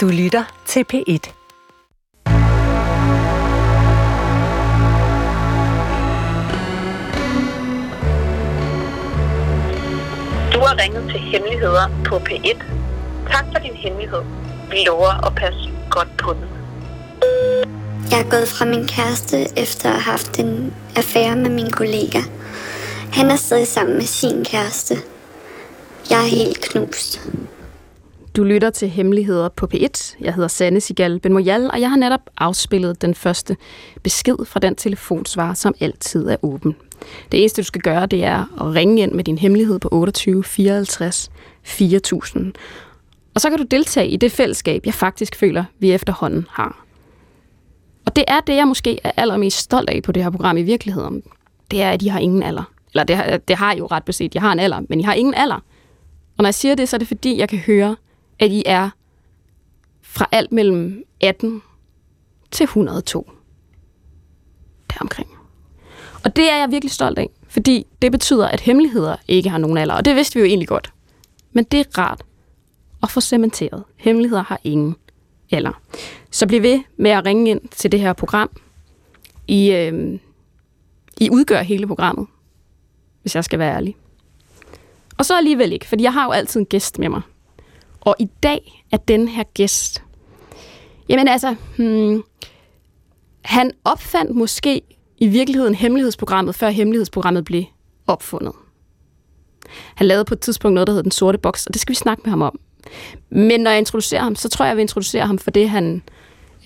Du lytter til P1. Du har ringet til Hemmeligheder på P1. Tak for din hemmelighed. Vi lover at passe godt på den. Jeg er gået fra min kæreste efter at have haft en affære med min kollega. Han er stadig sammen med sin kæreste. Jeg er helt knust. Du lytter til Hemmeligheder på P1. Jeg hedder Sanne Sigal Benmoyal, og jeg har netop afspillet den første besked fra den telefonsvar, som altid er åben. Det eneste, du skal gøre, det er at ringe ind med din hemmelighed på 28 54 4000. Og så kan du deltage i det fællesskab, jeg faktisk føler, vi efterhånden har. Og det er det, jeg måske er allermest stolt af på det her program i virkeligheden. Det er, at de har ingen alder. Eller det, har- det har I jo ret beset. Jeg har en alder, men I har ingen alder. Og når jeg siger det, så er det fordi, jeg kan høre, at I er fra alt mellem 18 til 102. Deromkring. Og det er jeg virkelig stolt af, fordi det betyder, at hemmeligheder ikke har nogen alder. Og det vidste vi jo egentlig godt. Men det er rart at få cementeret. Hemmeligheder har ingen alder. Så bliv ved med at ringe ind til det her program. I, øh, I udgør hele programmet, hvis jeg skal være ærlig. Og så alligevel ikke, fordi jeg har jo altid en gæst med mig. Og i dag er den her gæst... Jamen altså, hmm, han opfandt måske i virkeligheden hemmelighedsprogrammet, før hemmelighedsprogrammet blev opfundet. Han lavede på et tidspunkt noget, der hedder Den Sorte Boks, og det skal vi snakke med ham om. Men når jeg introducerer ham, så tror jeg, jeg vil introducere ham for det, han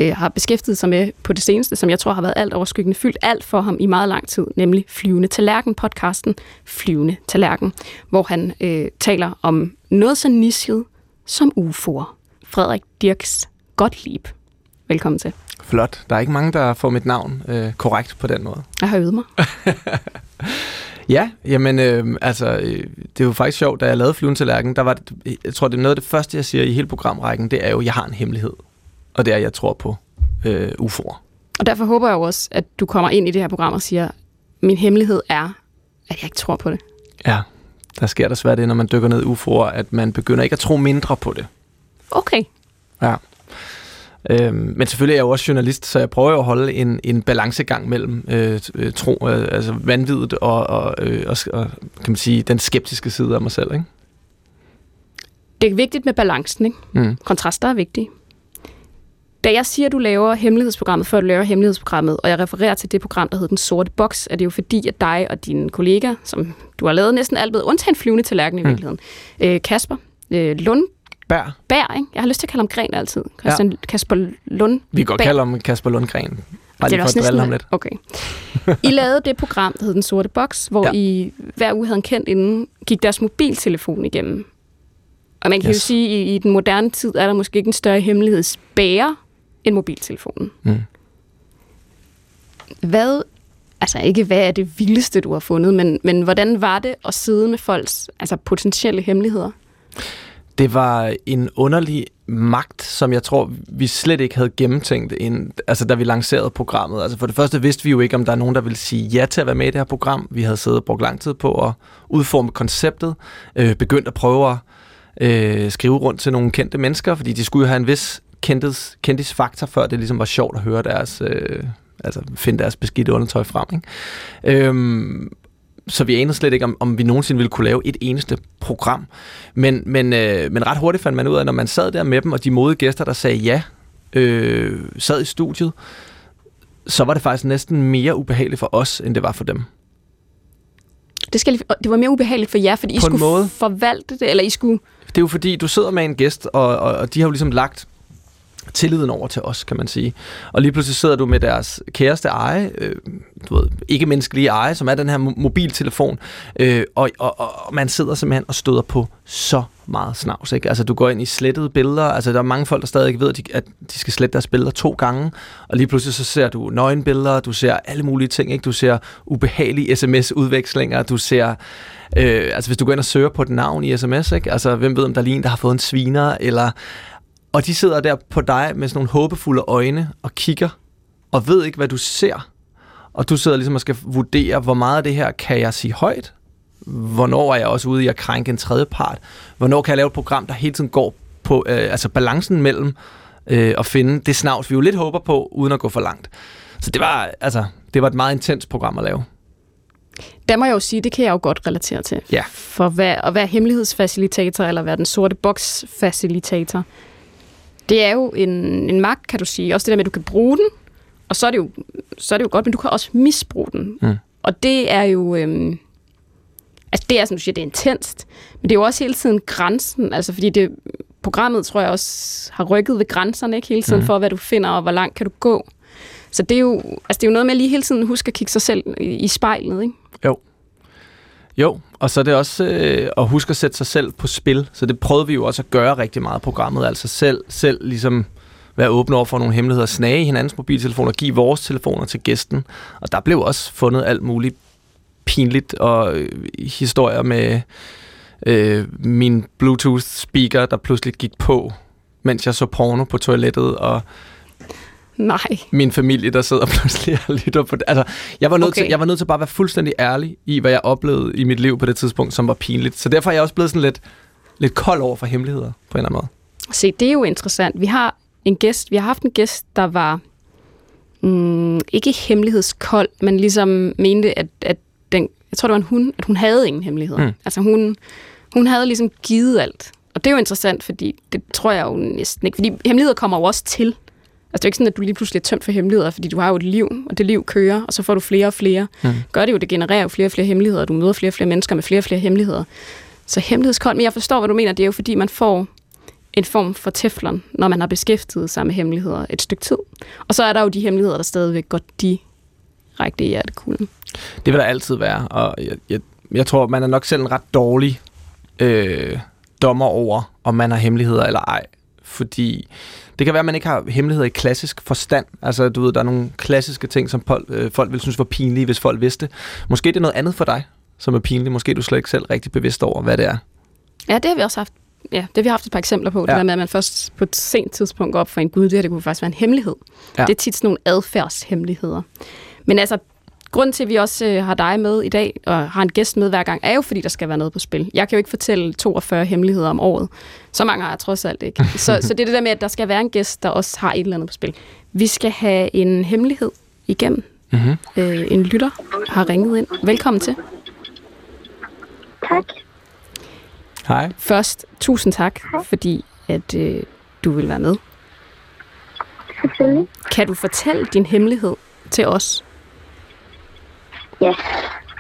øh, har beskæftiget sig med på det seneste, som jeg tror har været alt overskyggende fyldt alt for ham i meget lang tid, nemlig Flyvende Tallerken-podcasten Flyvende Tallerken, hvor han øh, taler om noget så nischet som UFO'er. Frederik Dirks Gottlieb. Velkommen til. Flot. Der er ikke mange, der får mit navn øh, korrekt på den måde. Jeg har øvet mig. Ja, jamen øh, altså, øh, det er jo faktisk sjovt, da jeg lavede Flyven til Lærken, der var, det- jeg tror, det er noget af det første, jeg siger i hele programrækken, det er jo, jeg har en hemmelighed. Og det er, jeg tror på øh, UFO'er. Og derfor håber jeg jo også, at du kommer ind i det her program og siger, min hemmelighed er, at jeg ikke tror på det. Ja, der sker desværre det, når man dykker ned i UFO'er, at man begynder ikke at tro mindre på det. Okay. Ja. Øhm, men selvfølgelig er jeg jo også journalist, så jeg prøver jo at holde en, en balancegang mellem øh, øh, tro, øh, altså vanvittigt og, og, øh, og, og, kan man sige, den skeptiske side af mig selv. Ikke? Det er vigtigt med balancen, ikke? Mm. Kontraster er vigtige. Da jeg siger, at du laver hemmelighedsprogrammet, før du laver hemmelighedsprogrammet, og jeg refererer til det program, der hedder Den Sorte Boks, er det jo fordi, at dig og dine kollegaer, som du har lavet næsten alt ved, undtagen flyvende tallerken i Mm. virkeligheden, øh, Kasper øh, Lund Bær. Bær, ikke? Jeg har lyst til at kalde ham Gren altid. Christian ja. Kasper Lund. Vi kan godt kalde ham Kasper Lundgren. Bare lige er også drille ham næsten- lidt. Okay. I lavede det program, der hed Den Sorte Boks, hvor Ja. I hver uge havde en kendt inden, gik deres mobiltelefon igennem. Og man kan yes. jo sige, at i, i den moderne tid er der måske ikke en større hemmelighedsbærer end mobiltelefonen. Mm. Hvad, altså ikke hvad er det vildeste, du har fundet, men, men hvordan var det at sidde med folks altså potentielle hemmeligheder? Det var en underlig magt, som jeg tror, vi slet ikke havde gennemtænkt, inden, altså, da vi lancerede programmet. Altså for det første vidste vi jo ikke, om der er nogen, der ville sige ja til at være med i det her program. Vi havde siddet og brugt lang tid på at udforme konceptet, øh, begyndt at prøve at øh, skrive rundt til nogle kendte mennesker, fordi de skulle jo have en vis kendtis, kendisfaktor, før det ligesom var sjovt at høre deres, øh, altså finde deres beskidte undertøj frem. Ikke? Øhm, så vi anede slet ikke, om, om vi nogensinde ville kunne lave et eneste program. Men, men, øh, men ret hurtigt fandt man ud af, at når man sad der med dem, og de modige gæster, der sagde ja, øh, sad i studiet, så var det faktisk næsten mere ubehageligt for os, end det var for dem. Det, skal, det var mere ubehageligt for jer, fordi I På skulle måde. forvalte det, eller I skulle... Det er jo fordi, du sidder med en gæst, og, og, og de har jo ligesom lagt tilliden over til os, kan man sige. Og lige pludselig sidder du med deres kæreste eje, øh, du ved, ikke menneskelige eje, som er den her mobiltelefon, øh, og, og, og man sidder simpelthen og støder på så meget snavs. Ikke? Altså, du går ind i slettede billeder, altså der er mange folk, der stadig ikke ved, at de, at de skal slette deres billeder to gange, og lige pludselig så ser du nøgenbilleder, du ser alle mulige ting, ikke? du ser ubehagelige sms-udvekslinger, du ser Øh, altså hvis du går ind og søger på et navn i sms, ikke? altså hvem ved om der er lige en, der har fået en sviner, eller... Og de sidder der på dig med sådan nogle håbefulde øjne og kigger, og ved ikke, hvad du ser. Og du sidder ligesom og skal vurdere, hvor meget af det her kan jeg sige højt? Hvornår er jeg også ude i at krænke en tredje part? Hvornår kan jeg lave et program, der hele tiden går på øh, altså balancen mellem øh, at finde det snavs, vi jo lidt håber på, uden at gå for langt. Så det var, altså, det var et meget intens program at lave. Der må jeg jo sige, det kan jeg jo godt relatere til. Ja. For hvad, at være hemmelighedsfacilitator, eller være den sorte boks-facilitator, det er jo en, en magt, kan du sige. Også det der med, at du kan bruge den, og så er det jo, så er det jo godt, men du kan også misbruge den. Mm. Og det er jo... Øhm, altså det er, som du siger, det er intenst. Men det er jo også hele tiden grænsen. Altså fordi det, programmet, tror jeg også, har rykket ved grænserne ikke hele tiden, mm. for hvad du finder, og hvor langt kan du gå. Så det er jo, altså det er jo noget med at lige hele tiden huske at kigge sig selv i, i spejlet, ikke? Jo. Jo, og så er det også øh, at huske at sætte sig selv på spil. Så det prøvede vi jo også at gøre rigtig meget i programmet. Altså selv, selv ligesom være åbne over for nogle hemmeligheder, snage i hinandens mobiltelefoner, give vores telefoner til gæsten. Og der blev også fundet alt muligt pinligt og øh, historier med øh, min Bluetooth-speaker, der pludselig gik på, mens jeg så porno på toilettet, og Nej. min familie, der sidder pludselig og lytter på det. Altså, jeg var, nødt Okay. til, jeg var nødt til bare at være fuldstændig ærlig i, hvad jeg oplevede i mit liv på det tidspunkt, som var pinligt. Så derfor er jeg også blevet sådan lidt, lidt kold over for hemmeligheder, på en eller anden måde. Se, det er jo interessant. Vi har en gæst, vi har haft en gæst, der var mm, ikke hemmelighedskold, men ligesom mente, at, at den, jeg tror, det var en hun, at hun havde ingen hemmeligheder. Mm. Altså hun, hun havde ligesom givet alt. Og det er jo interessant, fordi det tror jeg jo næsten ikke. Fordi hemmeligheder kommer jo også til. Altså det er jo ikke sådan, at du lige pludselig er tømt for hemmeligheder, fordi du har jo et liv, og det liv kører, og så får du flere og flere. Mm. Gør det jo, det genererer jo flere og flere hemmeligheder, og du møder flere og flere mennesker med flere og flere hemmeligheder. Så hemmelighedskold, men jeg forstår, hvad du mener. Det er jo, fordi man får en form for teflon, når man har beskæftiget sig med hemmeligheder et stykke tid. Og så er der jo de hemmeligheder, der stadigvæk går direkte i hjertekuglen. Det vil der altid være, og jeg, jeg, jeg tror, man er nok selv en ret dårlig øh, dommer over, om man har hemmeligheder eller ej. Fordi det kan være, at man ikke har hemmeligheder i klassisk forstand. Altså, du ved, der er nogle klassiske ting, som øh, folk vil synes var pinlige, hvis folk vidste. Måske det er noget andet for dig, som er pinligt. Måske er du slet ikke selv rigtig bevidst over, hvad det er. Ja, det har vi også haft. Ja, det har vi haft et par eksempler på. Ja. Det der med, at man først på et sent tidspunkt går op for en gud, det her det kunne faktisk være en hemmelighed. Ja. Det er tit sådan nogle adfærdshemmeligheder. Men altså, grund til, at vi også øh, har dig med i dag, og har en gæst med hver gang, er jo, fordi der skal være noget på spil. Jeg kan jo ikke fortælle 42 hemmeligheder om året. Så mange har jeg trods alt ikke. Så, så det er det der med, at der skal være en gæst, der også har et eller andet på spil. Vi skal have en hemmelighed igennem. Mm-hmm. Øh, en lytter har ringet ind. Velkommen til. Tak. Hej. Først, tusind tak, fordi at øh, du vil være med. Selvfølgelig. Kan du fortælle din hemmelighed til os? Ja,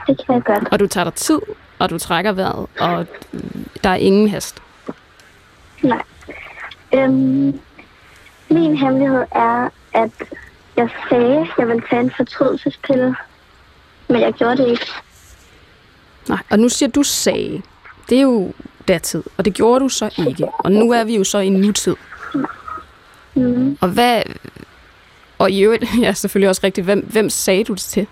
det kan jeg godt. Og du tager dig tid, og du trækker vejret, og der er ingen hast. Nej. Øhm, min hemmelighed er, at jeg sagde, at jeg ville tage en fortrydelsespille, men jeg gjorde det ikke. Nej, og nu siger du sagde. Det er jo datid, og det gjorde du så ikke. Og nu er vi jo så i nutid. Mm. Og hvad... Og i øvrigt, ja, selvfølgelig også rigtigt, hvem, hvem sagde du det til?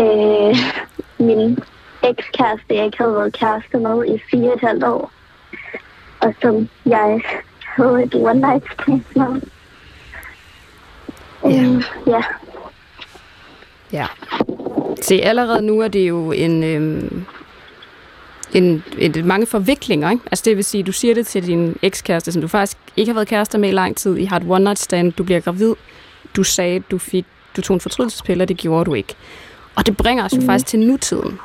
Øh, min ekskæreste, jeg ikke havde været kæreste med i fire og et halvt år, og som jeg havde et one night stand med. Øhm, ja. Ja. Se, allerede nu er det jo en, øhm, en, en, mange forviklinger, ikke? Altså det vil sige, du siger det til din ekskæreste, som du faktisk ikke har været kærester med i lang tid. I har et one night stand, du bliver gravid. Du sagde, du fik, du tog en fortrydelsespille, og det gjorde du ikke. Og det bringer os jo mm. faktisk til nutiden.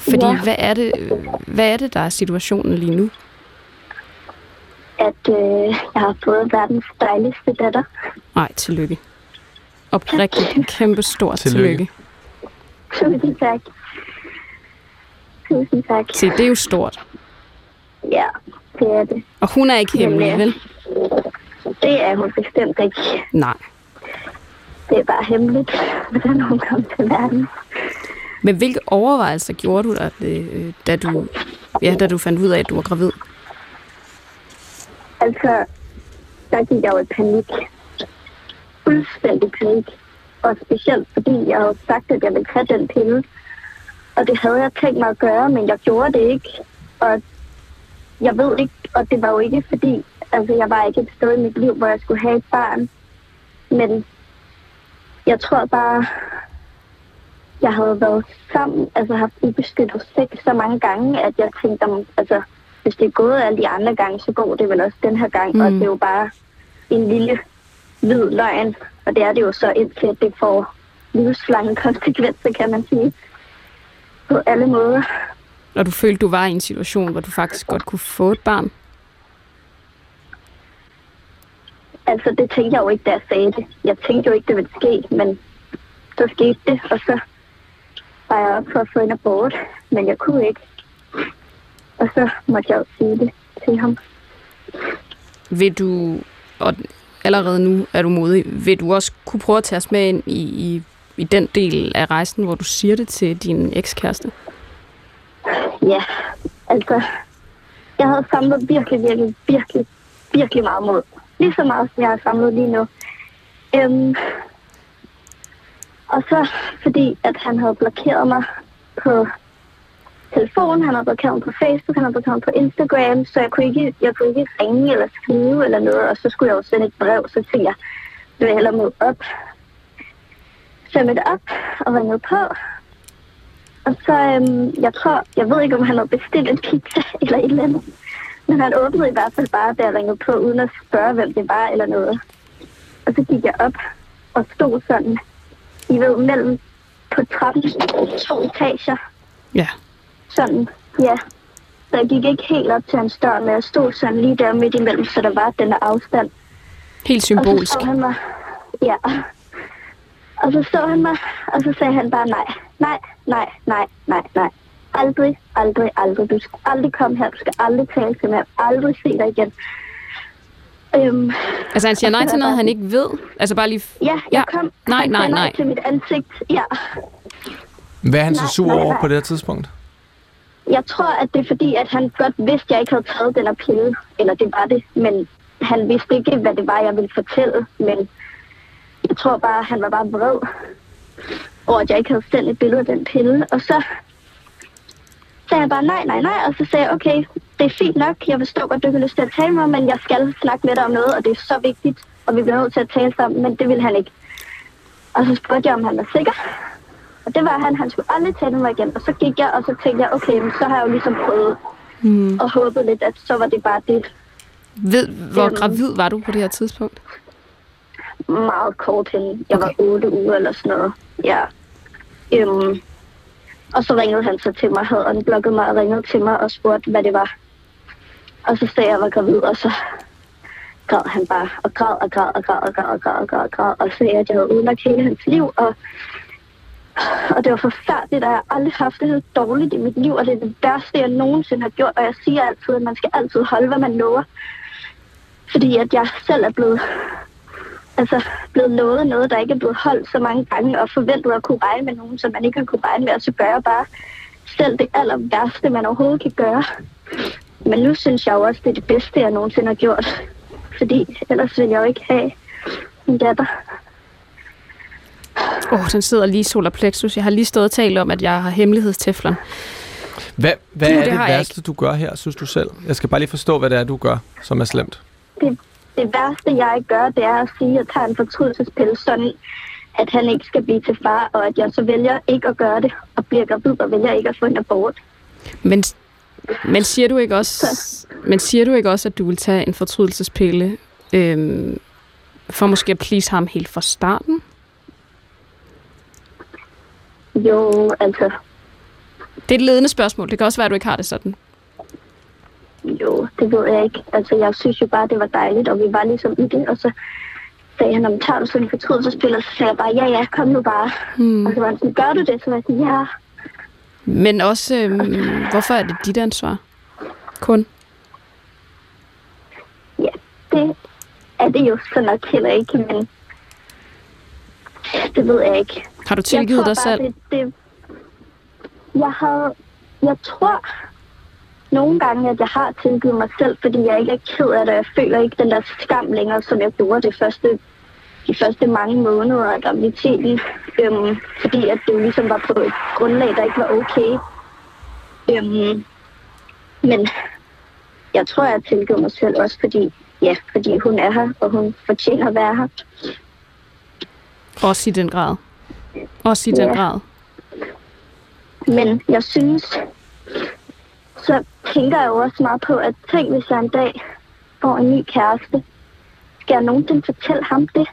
Fordi Ja. hvad, er det, hvad er det, der er situationen lige nu? At øh, jeg har fået verdens dejligste datter. Nej, tillykke. Oprigtigt, kæmpe stort Tillykke. tillykke. Tusind tak. Tusind tak. Se, det er jo stort. Ja, det er det. Og hun er ikke hemmelig, Jamen, vel? Det er hun bestemt ikke. Nej. Det er bare hemmeligt, hvordan hun kom til verden. Men hvilke overvejelser gjorde du dig, øh, da du, ja, da du fandt ud af, at du var gravid? Altså, der gik jeg jo i panik. Fuldstændig panik. Og specielt fordi jeg havde sagt, at jeg ville tage den pille. Og det havde jeg tænkt mig at gøre, men jeg gjorde det ikke. Og jeg ved ikke, og det var jo ikke fordi, altså jeg var ikke et sted i mit liv, hvor jeg skulle have et barn. Men jeg tror bare, jeg havde været sammen, altså haft ubeskyttet sex så mange gange, at jeg tænkte, om, altså, hvis det er gået alle de andre gange, så går det vel også den her gang. Mm. Og det er jo bare en lille hvid løgn, og det er det jo så indtil, at det får livslange konsekvenser, kan man sige. På alle måder. Og du følte, du var i en situation, hvor du faktisk godt kunne få et barn? Altså, det tænkte jeg jo ikke, da jeg sagde det. Jeg tænkte jo ikke, det ville ske, men så skete det, og så var jeg op for at få en abort, men jeg kunne ikke. Og så måtte jeg jo sige det til ham. Vil du, og allerede nu er du modig, vil du også kunne prøve at tage os med ind i, i, i den del af rejsen, hvor du siger det til din ekskæreste? Ja, altså, jeg havde samlet virkelig, virkelig, virkelig, virkelig meget mod. Lige så meget, som jeg har samlet lige nu. Øhm, og så fordi, at han havde blokeret mig på telefon, han havde blokeret mig på Facebook, han havde blokeret mig på Instagram, så jeg kunne ikke, jeg kunne ikke ringe eller skrive eller noget, og så skulle jeg jo sende et brev, så tænkte jeg, vil jeg hellere møde op. Så jeg mødte op og ringede på, og så, øhm, jeg tror, jeg ved ikke, om han havde bestilt en pizza eller et eller andet. Men han åbnede i hvert fald bare, da jeg ringede på, uden at spørge, hvem det var eller noget. Og så gik jeg op og stod sådan, I ved, mellem på trappen, to etager. Ja. Sådan, ja. Så jeg gik ikke helt op til hans dør, men jeg stod sådan lige der midt imellem, så der var den der afstand. Helt Og så symbolsk. så han mig, ja. Og så så han mig, og så sagde han bare nej, nej, nej, nej, nej, nej. Aldrig, aldrig, aldrig. Du skal aldrig komme her, du skal aldrig tale til mig, aldrig se dig igen. Øhm, Altså han siger nej til noget, han ikke ved. Altså bare lige... ja, jeg Ja. kom. Nej, nej, nej. til mit ansigt, ja. Hvad er han så Nej, sur nej, over nej. på det her tidspunkt? Jeg tror, at det er fordi, at han godt vidste, at jeg ikke havde taget den her pille. Eller det var det, men han vidste ikke, hvad det var, jeg ville fortælle. Men jeg tror bare, at han var bare vred over, at jeg ikke havde sendt et billede af den pille. Og så sagde jeg bare nej, nej, nej. Og så sagde jeg, okay, det er fint nok. Jeg forstår godt, du har lyst til at tale med mig, men jeg skal snakke med dig om noget, og det er så vigtigt. Og vi bliver nødt til at tale sammen, men det ville han ikke. Og så spurgte jeg, om han var sikker. Og det var han. Han skulle aldrig tale med mig igen. Og så gik jeg, og så tænkte jeg, okay, men så har jeg jo ligesom prøvet Hmm. og håbet lidt, at så var det bare det Ved, hvor Øhm. gravid var du på det her tidspunkt? meget kort hen. Jeg var otte uger eller sådan noget. Ja. Øhm, og så ringede han så til mig, havde unblocket mig og ringede til mig og spurgte, hvad det var. Og så sagde jeg, at jeg var gravid, og så græd han bare, og græd og græd og græd og græd og græd og græd og græd, og sagde, at jeg havde udlagt hele hans liv, og, og det var forfærdeligt, og jeg har aldrig haft det så dårligt i mit liv, og det er det værste, jeg nogensinde har gjort, og jeg siger altid, at man skal altid holde, hvad man lover. Fordi at jeg selv er blevet altså, blevet lovet noget, der ikke er blevet holdt så mange gange, og forventet at kunne regne med nogen, som man ikke har kunne regne med, og så gør jeg bare selv det aller værste, man overhovedet kan gøre. Men nu synes jeg jo også, det er det bedste, jeg nogensinde har gjort. Fordi ellers ville jeg jo ikke have en datter. Åh, oh, den sidder lige i solar plexus. Jeg har lige stået og talt om, at jeg har hemmelighedsteflon. Hvad, hvad Du, er det det værste, du gør her, synes du selv? Jeg skal bare lige forstå, hvad det er, du gør, som er slemt. Det, det værste, jeg gør, det er at sige, at jeg tager en fortrydelsespille, sådan at han ikke skal blive til far, og at jeg så vælger ikke at gøre det, og bliver gravid og vælger ikke at få en abort. Men, men, siger du ikke også, men siger du ikke også, at du vil tage en fortrydelsespille, øhm, for måske at please ham helt fra starten? Jo, altså, Det er et ledende spørgsmål. Det kan også være, at du ikke har det sådan. Jo, det ved jeg ikke. Altså, jeg synes jo bare, det var dejligt, og vi var ligesom i det, og så sagde han, om tager du sådan en fortrydelsespil, og så sagde jeg bare, ja, ja, kom nu bare. Hmm. Og så var han sådan, gør du det? Så var jeg sådan, ja. Men også, øhm, hvorfor er det dit ansvar? Kun. Ja, det er det jo så nok heller ikke, men det ved jeg ikke. Har du tilgivet dig selv? Det, det, jeg havde, jeg tror nogle gange, at jeg har tilgivet mig selv, fordi jeg ikke er ked af det. Jeg føler ikke den der skam længere, som jeg gjorde det første, de første mange måneder af graviditeten. Øhm, fordi at det ligesom var på et grundlag, der ikke var okay. Øhm, men jeg tror, jeg har tilgivet mig selv også, fordi, ja, fordi hun er her, og hun fortjener at være her. Også i den grad. Også i den Ja. grad. Men jeg synes, så tænker jeg jo også meget på, at tænk, hvis jeg en dag får en ny kæreste, skal jeg nogensinde fortælle ham det?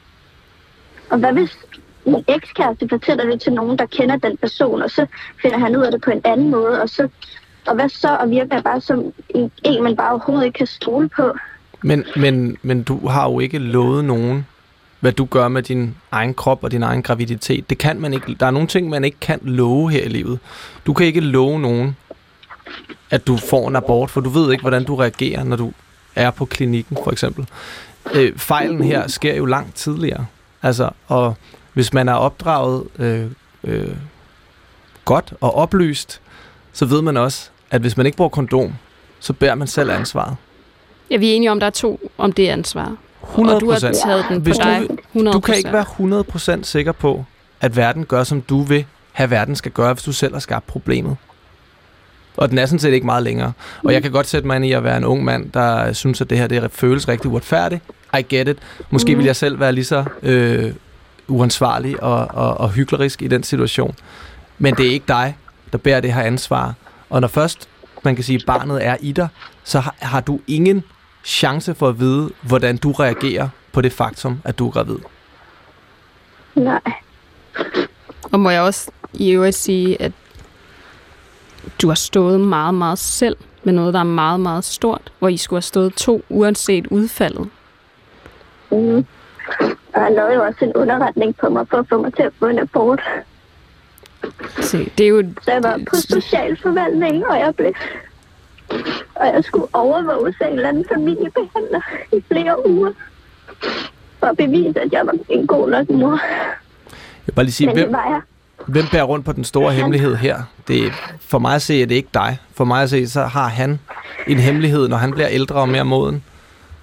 Og hvad hvis min ekskæreste fortæller det til nogen, der kender den person, og så finder han ud af det på en anden måde, og så og hvad så? Og virker jeg bare som en, en, man bare overhovedet ikke kan stole på. Men, men, men du har jo ikke lovet nogen, hvad du gør med din egen krop og din egen graviditet. Det kan man ikke. Der er nogle ting, man ikke kan love her i livet. Du kan ikke love nogen, at du får en abort, for du ved ikke, hvordan du reagerer, når du er på klinikken, for eksempel. Øh, fejlen her sker jo langt tidligere. Altså, og hvis man er opdraget øh, øh, godt og oplyst, så ved man også, at hvis man ikke bruger kondom, så bærer man selv ansvaret. Ja, vi er enige om, der er to om det ansvar. 100 Og du har taget den på Hvis dig. du, 100 du kan ikke være 100% sikker på, at verden gør, som du vil have verden skal gøre, hvis du selv har skabt problemet. Og den er sådan set ikke meget længere. Og jeg kan godt sætte mig ind i at være en ung mand, der synes, at det her det føles rigtig uretfærdigt. I get it. Måske vil jeg selv være lige så øh, uansvarlig og, og, og hyklerisk i den situation. Men det er ikke dig, der bærer det her ansvar. Og når først, man kan sige, barnet er i dig, så har, har du ingen chance for at vide, hvordan du reagerer på det faktum, at du er gravid. Nej. Og må jeg også i øvrigt sige, at du har stået meget, meget selv med noget, der er meget, meget stort, hvor I skulle have stået to, uanset udfaldet. Mm. Og han lavede jo også en underretning på mig, for at få mig til at få en abort. Så det er jo... Så jeg var på socialforvaltning, og jeg blev... Og jeg skulle overvåge af en eller anden familiebehandler i flere uger. For at bevise, at jeg var en god nok mor. Jeg vil bare lige sige, Men hvem, det var jeg. Hvem bærer rundt på den store hemmelighed her? Det er, for mig at se, er det ikke dig. For mig at se, så har han en hemmelighed, når han bliver ældre og mere moden,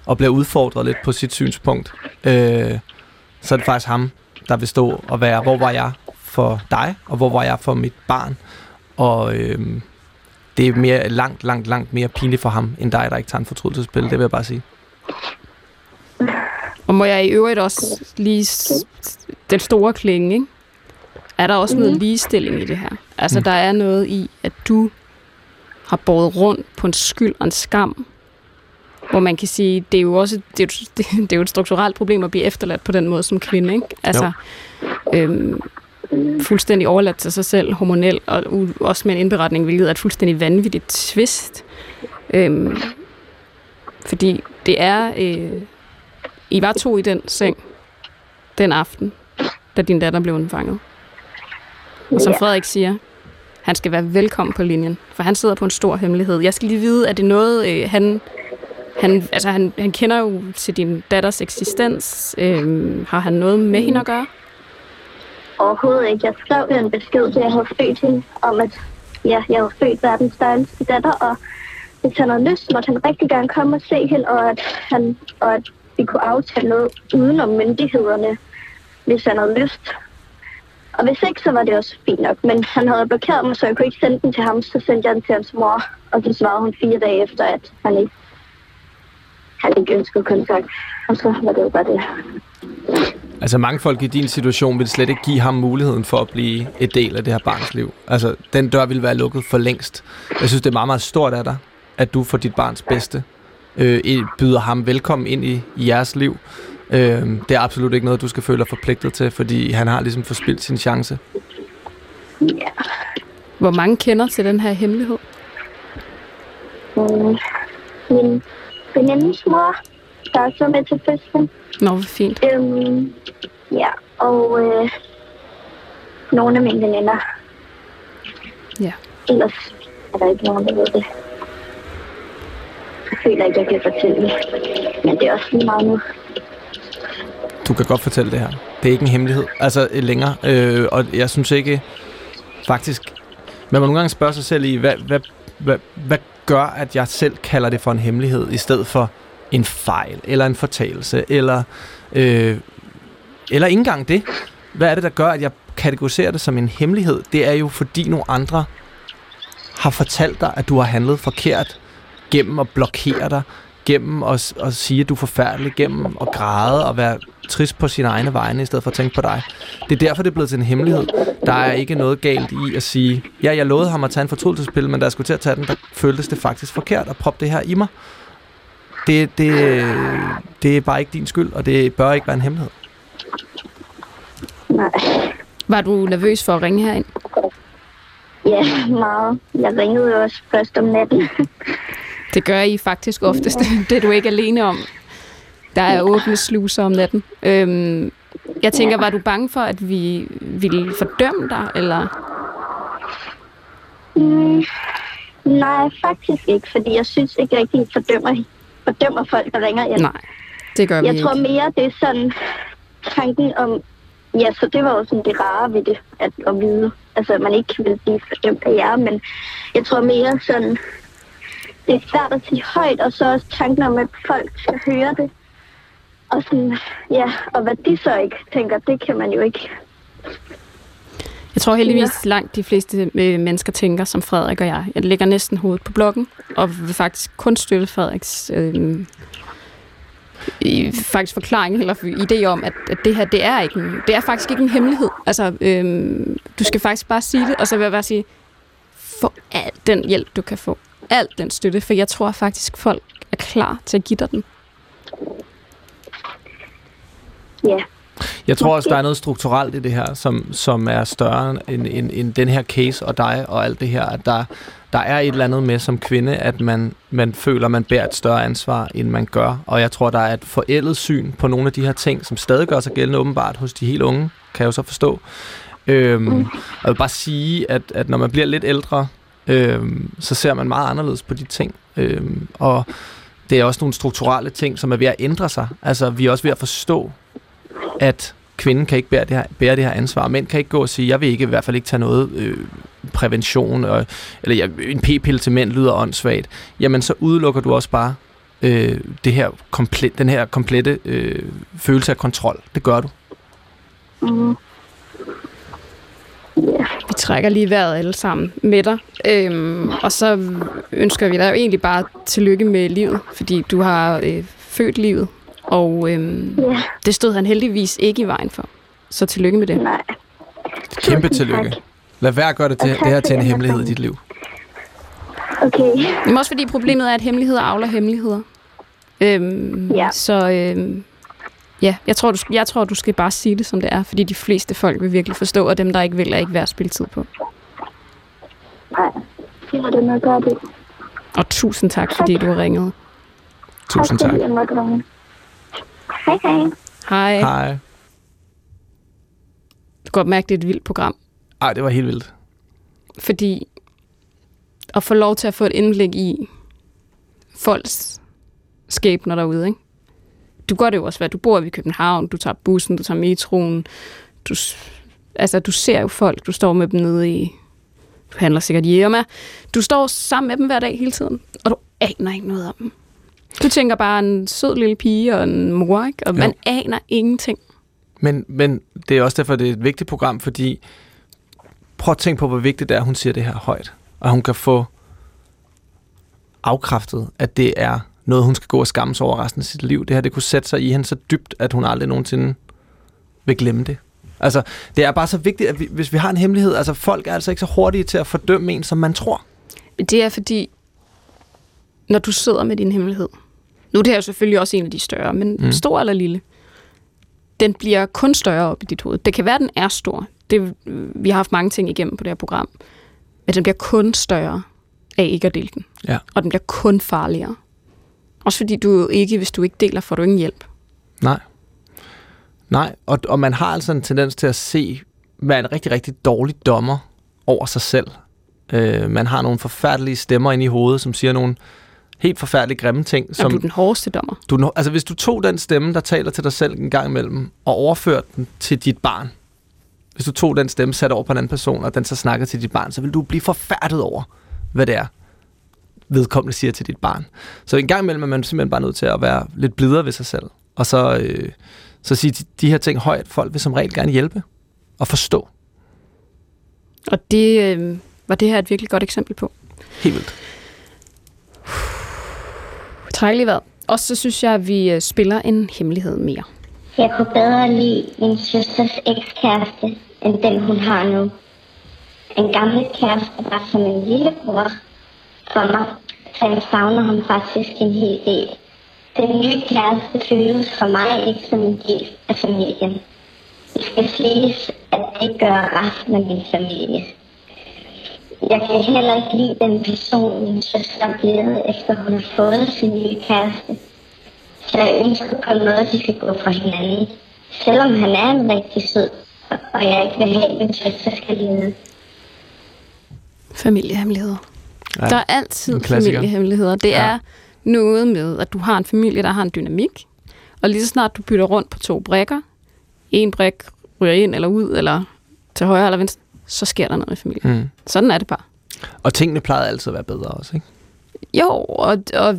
og bliver udfordret lidt på sit synspunkt. Øh, så er det faktisk ham, der vil stå og være, hvor var jeg for dig, og hvor var jeg for mit barn. Og øh, det er mere, langt, langt, langt mere pinligt for ham, end dig, der ikke tager en fortrydelsespil. Det vil jeg bare sige. Og må jeg i øvrigt også lige den store klinge, ikke? Er der også noget ligestilling i det her? Altså, Mm. der er noget i, at du har båret rundt på en skyld og en skam, hvor man kan sige, det er jo også det er jo, det, er jo et strukturelt problem at blive efterladt på den måde som kvinde, ikke? Altså, øhm, fuldstændig overladt til sig selv, hormonel, og u- også med en indberetning, hvilket er et fuldstændig vanvittigt twist. Øhm, fordi det er... Øh, I var to i den seng den aften, da din datter blev undfanget. Og som. Frederik siger, han skal være velkommen på linjen, for han sidder på en stor hemmelighed. Jeg skal lige vide, at det er noget, øh, han, han, altså han, han kender jo til din datters eksistens. Øh, har han noget med hende at gøre? Overhovedet ikke. Jeg skrev en besked, til jeg havde født hende, om at ja, jeg havde født verdens dejligste datter, og hvis han havde lyst, måtte han rigtig gerne komme og se hende, og at, han, og at vi kunne aftale noget udenom myndighederne, hvis han havde lyst. Og hvis ikke, så var det også fint nok. Men han havde blokeret mig, så jeg kunne ikke sende den til ham. Så sendte jeg den til hans mor, og så svarede hun fire dage efter, at han ikke, han ikke ønskede kontakt. Og så var det jo bare det. Altså mange folk i din situation vil slet ikke give ham muligheden for at blive et del af det her barns liv. Altså den dør vil være lukket for længst. Jeg synes, det er meget, meget stort af dig, at du for dit barns bedste øh, byder ham velkommen ind i, i jeres liv. Øh, det er absolut ikke noget, du skal føle dig forpligtet til, fordi han har ligesom forspildt sin chance. Ja. Hvor mange kender til den her hemmelighed? Mm. Min venindes mor, der er så med til fødslen. Nå, hvor fint. Øhm, ja, og øh, nogle af mine veninder. Ja. Ellers er der ikke nogen, der ved det. Jeg føler ikke, jeg kan fortælle det. Men det er også lige meget nu. Du kan godt fortælle det her. Det er ikke en hemmelighed. Altså øh, længere. Øh, og jeg synes ikke, faktisk... Man må nogle gange spørge sig selv i, hvad, hvad, hvad, hvad gør, at jeg selv kalder det for en hemmelighed, i stedet for en fejl, eller en fortalelse, eller, øh, eller ikke engang det. Hvad er det, der gør, at jeg kategoriserer det som en hemmelighed? Det er jo, fordi nogle andre har fortalt dig, at du har handlet forkert, gennem at blokere dig, gennem at, at sige, at du er forfærdelig, gennem at græde og være trist på sine egne vegne, i stedet for at tænke på dig. Det er derfor, det er blevet til en hemmelighed. Der er ikke noget galt i at sige, ja, jeg lovede ham at tage en fortrydelsespille, men da jeg skulle til at tage den, der føltes det faktisk forkert at proppe det her i mig. Det, det, det er bare ikke din skyld, og det bør ikke være en hemmelighed. Nej. Var du nervøs for at ringe herind? Ja, meget. Jeg ringede jo også først om natten. Det gør I faktisk oftest. Det er du ikke alene om. Der er åbne sluser om natten. Øhm, jeg tænker, var du bange for, at vi ville fordømme dig, eller? Mm, nej, faktisk ikke, fordi jeg synes ikke rigtig, at fordømmer, fordømmer folk, der ringer ind. Nej, det gør vi Jeg ikke. tror mere, det er sådan tanken om... Ja, så det var jo sådan det rare ved det, at, at vide. Altså, at man ikke vil blive fordømt af jer, men jeg tror mere sådan... Det er svært at sige højt, og så også tanken om, at folk skal høre det. Og sådan, ja, og hvad de så ikke tænker, det kan man jo ikke. Jeg tror heldigvis langt de fleste øh, mennesker tænker som Frederik og jeg. Jeg lægger næsten hovedet på blokken, og vil faktisk kun støtte Frederiks øh, faktisk forklaring eller idé om, at, at det her, det er, ikke en, det er faktisk ikke en hemmelighed. Altså, øh, du skal faktisk bare sige det, og så vil jeg bare sige, få al den hjælp, du kan få. Al den støtte, for jeg tror faktisk, folk er klar til at give dig den. Ja, Jeg tror også, der er noget strukturelt i det her, som, som er større end, end, end den her case og dig og alt det her. At der, der er et eller andet med som kvinde, at man, man føler, at man bærer et større ansvar, end man gør. Og jeg tror, der er et forældet syn på nogle af de her ting, som stadig gør sig gældende åbenbart hos de helt unge, kan jeg jo så forstå. Øhm, og jeg vil bare sige, at, at når man bliver lidt ældre, øhm, så ser man meget anderledes på de ting. Øhm, og det er også nogle strukturelle ting, som er ved at ændre sig. Altså, vi er også ved at forstå, at kvinden kan ikke bære det her, bære det her ansvar. Mænd kan ikke gå og sige, jeg vil ikke i hvert fald ikke tage noget øh, prævention, og, eller ja, en p-pille til mænd lyder åndssvagt. Jamen, så udelukker du også bare øh, det her komplet, den her komplette øh, følelse af kontrol. Det gør du. mm, trækker lige vejret alle sammen med dig. Øhm, og så ønsker vi dig jo egentlig bare tillykke med livet, fordi du har øh, født livet. Og øhm, ja, det stod han heldigvis ikke i vejen for. Så tillykke med det. nej. Kæmpe tillykke. tak. Lad være at gøre det, til, det her til en hemmelighed i dit liv. Okay, Men også fordi problemet er, at hemmeligheder afler hemmeligheder. Øhm, Ja. Så øhm, ja, jeg tror, du, jeg tror, du skal bare sige det, som det er. Fordi de fleste folk vil virkelig forstå, og dem, der ikke vil, er ikke værd at spille tid på. nej. Det var det, man gør det. Og tusind tak, fordi du har ringet. Tusind tak. Hej, hej. Hej. Hej. Du kan godt mærke, det er et vildt program. Ej, det var helt vildt. Fordi at få lov til at få et indblik i folks skæbner derude, ikke? Du gør det jo også, hvad du bor i København, du tager bussen, du tager metroen, du, altså, du ser jo folk, du står med dem nede i, du handler sikkert i Irma, du står sammen med dem hver dag hele tiden, og du aner ikke noget om dem. Du tænker bare en sød lille pige og en mor, ikke? Og man Jo. aner ingenting. Men, men det er også derfor, det er et vigtigt program, fordi prøv at tænke på, hvor vigtigt det er, at hun siger det her højt. Og hun kan få afkræftet, at det er noget, hun skal gå og skamme sig over resten af sit liv. Det her, det kunne sætte sig i hende så dybt, at hun aldrig nogensinde vil glemme det. Altså, det er bare så vigtigt, at vi, hvis vi har en hemmelighed, altså folk er altså ikke så hurtige til at fordømme en, som man tror. Men det er fordi, når du sidder med din hemmelighed, nu er det her jo selvfølgelig også en af de større, men mm. stor eller lille, den bliver kun større op i dit hoved. Det kan være, at den er stor. Det, vi har haft mange ting igennem på det her program. Men den bliver kun større af ikke at dele den. Ja. Og den bliver kun farligere. Også fordi du jo ikke, hvis du ikke deler, får du ingen hjælp. Nej. Nej, og, og man har altså en tendens til at se, være en rigtig, rigtig dårlig dommer over sig selv. Øh, man har nogle forfærdelige stemmer inde i hovedet, som siger nogle helt forfærdelige grimme ting. Som... Som du er den hårdeste dommer. du, altså hvis du tog den stemme, der taler til dig selv en gang imellem, og overførte den til dit barn, hvis du tog den stemme, satte over på en anden person, og den så snakkede til dit barn, så vil du blive forfærdet over, hvad det er, vedkommende siger til dit barn. Så en gang imellem er man simpelthen bare nødt til at være lidt blidere ved sig selv. Og så, øh, så sige de, de her ting højt. Folk vil som regel gerne hjælpe og forstå. Og det øh, var det her et virkelig godt eksempel på. Helt vildt. Træk lige vejret. Og så synes jeg, at vi øh, spiller en hemmelighed mere. Jeg kunne bedre lide min søsters ekskæreste, end den hun har nu. En gammel kæreste var som en lillebror for mig, så jeg savner ham faktisk en hel del. Den nye kæreste føles for mig ikke som en del af familien. Det skal siges, at det gør resten af min familie. Jeg kan heller ikke lide den person, min søster er blevet, efter hun har fået sin nye kæreste. Så jeg ønsker på en måde, at de skal gå fra hinanden. Selvom han er en rigtig sød, og jeg ikke vil have, at min søster skal lide. Familiehemmeligheder. Ja, Der er altid familiehemmeligheder. Det Ja. er noget med, at du har en familie, der har en dynamik, og lige så snart du bytter rundt på to brækker, en brik ryger ind eller ud, eller til højre eller venstre, så sker der noget i familien. Mm. Sådan er det bare. Og tingene plejede altid at være bedre også, ikke? Jo, og, og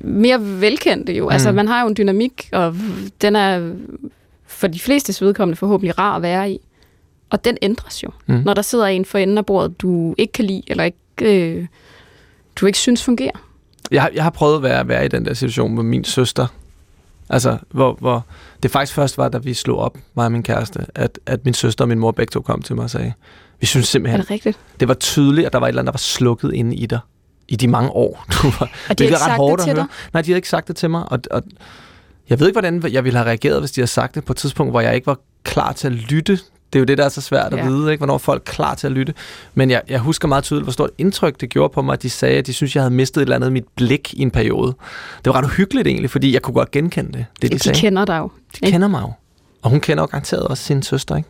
mere velkendte jo. Mm. Altså, man har jo en dynamik, og den er for de fleste vedkommende forhåbentlig rar at være i. Og den ændres jo, mm. når der sidder en for enden af bordet, du ikke kan lide, eller ikke, øh, du ikke synes fungerer. Jeg, har- jeg har prøvet at være, være i den der situation med min søster. Altså, hvor, hvor det faktisk først var, da vi slog op, mig og min kæreste, at, at min søster og min mor begge to kom til mig og sagde, vi synes Er simpelthen, det rigtigt? det var tydeligt, at der var et eller andet, der var slukket inde i dig i de mange år. Du var, Og de har ikke er ret sagt hårdt det til dig? Nej, de havde ikke sagt det til mig, og, og jeg ved ikke, hvordan jeg ville have reageret, hvis de havde sagt det på et tidspunkt, hvor jeg ikke var klar til at lytte. Det er jo det, der er så svært at Ja. vide, ikke? hvornår folk er klar til at lytte. Men jeg, jeg husker meget tydeligt, hvor stort indtryk det gjorde på mig, at de sagde, at de synes, jeg havde mistet et eller andet af mit blik i en periode. Det var ret uhyggeligt egentlig, fordi jeg kunne godt genkende det, det de, De sagde. kender dig jo. De kender mig jo. Og hun kender jo garanteret også sin søster, ikke?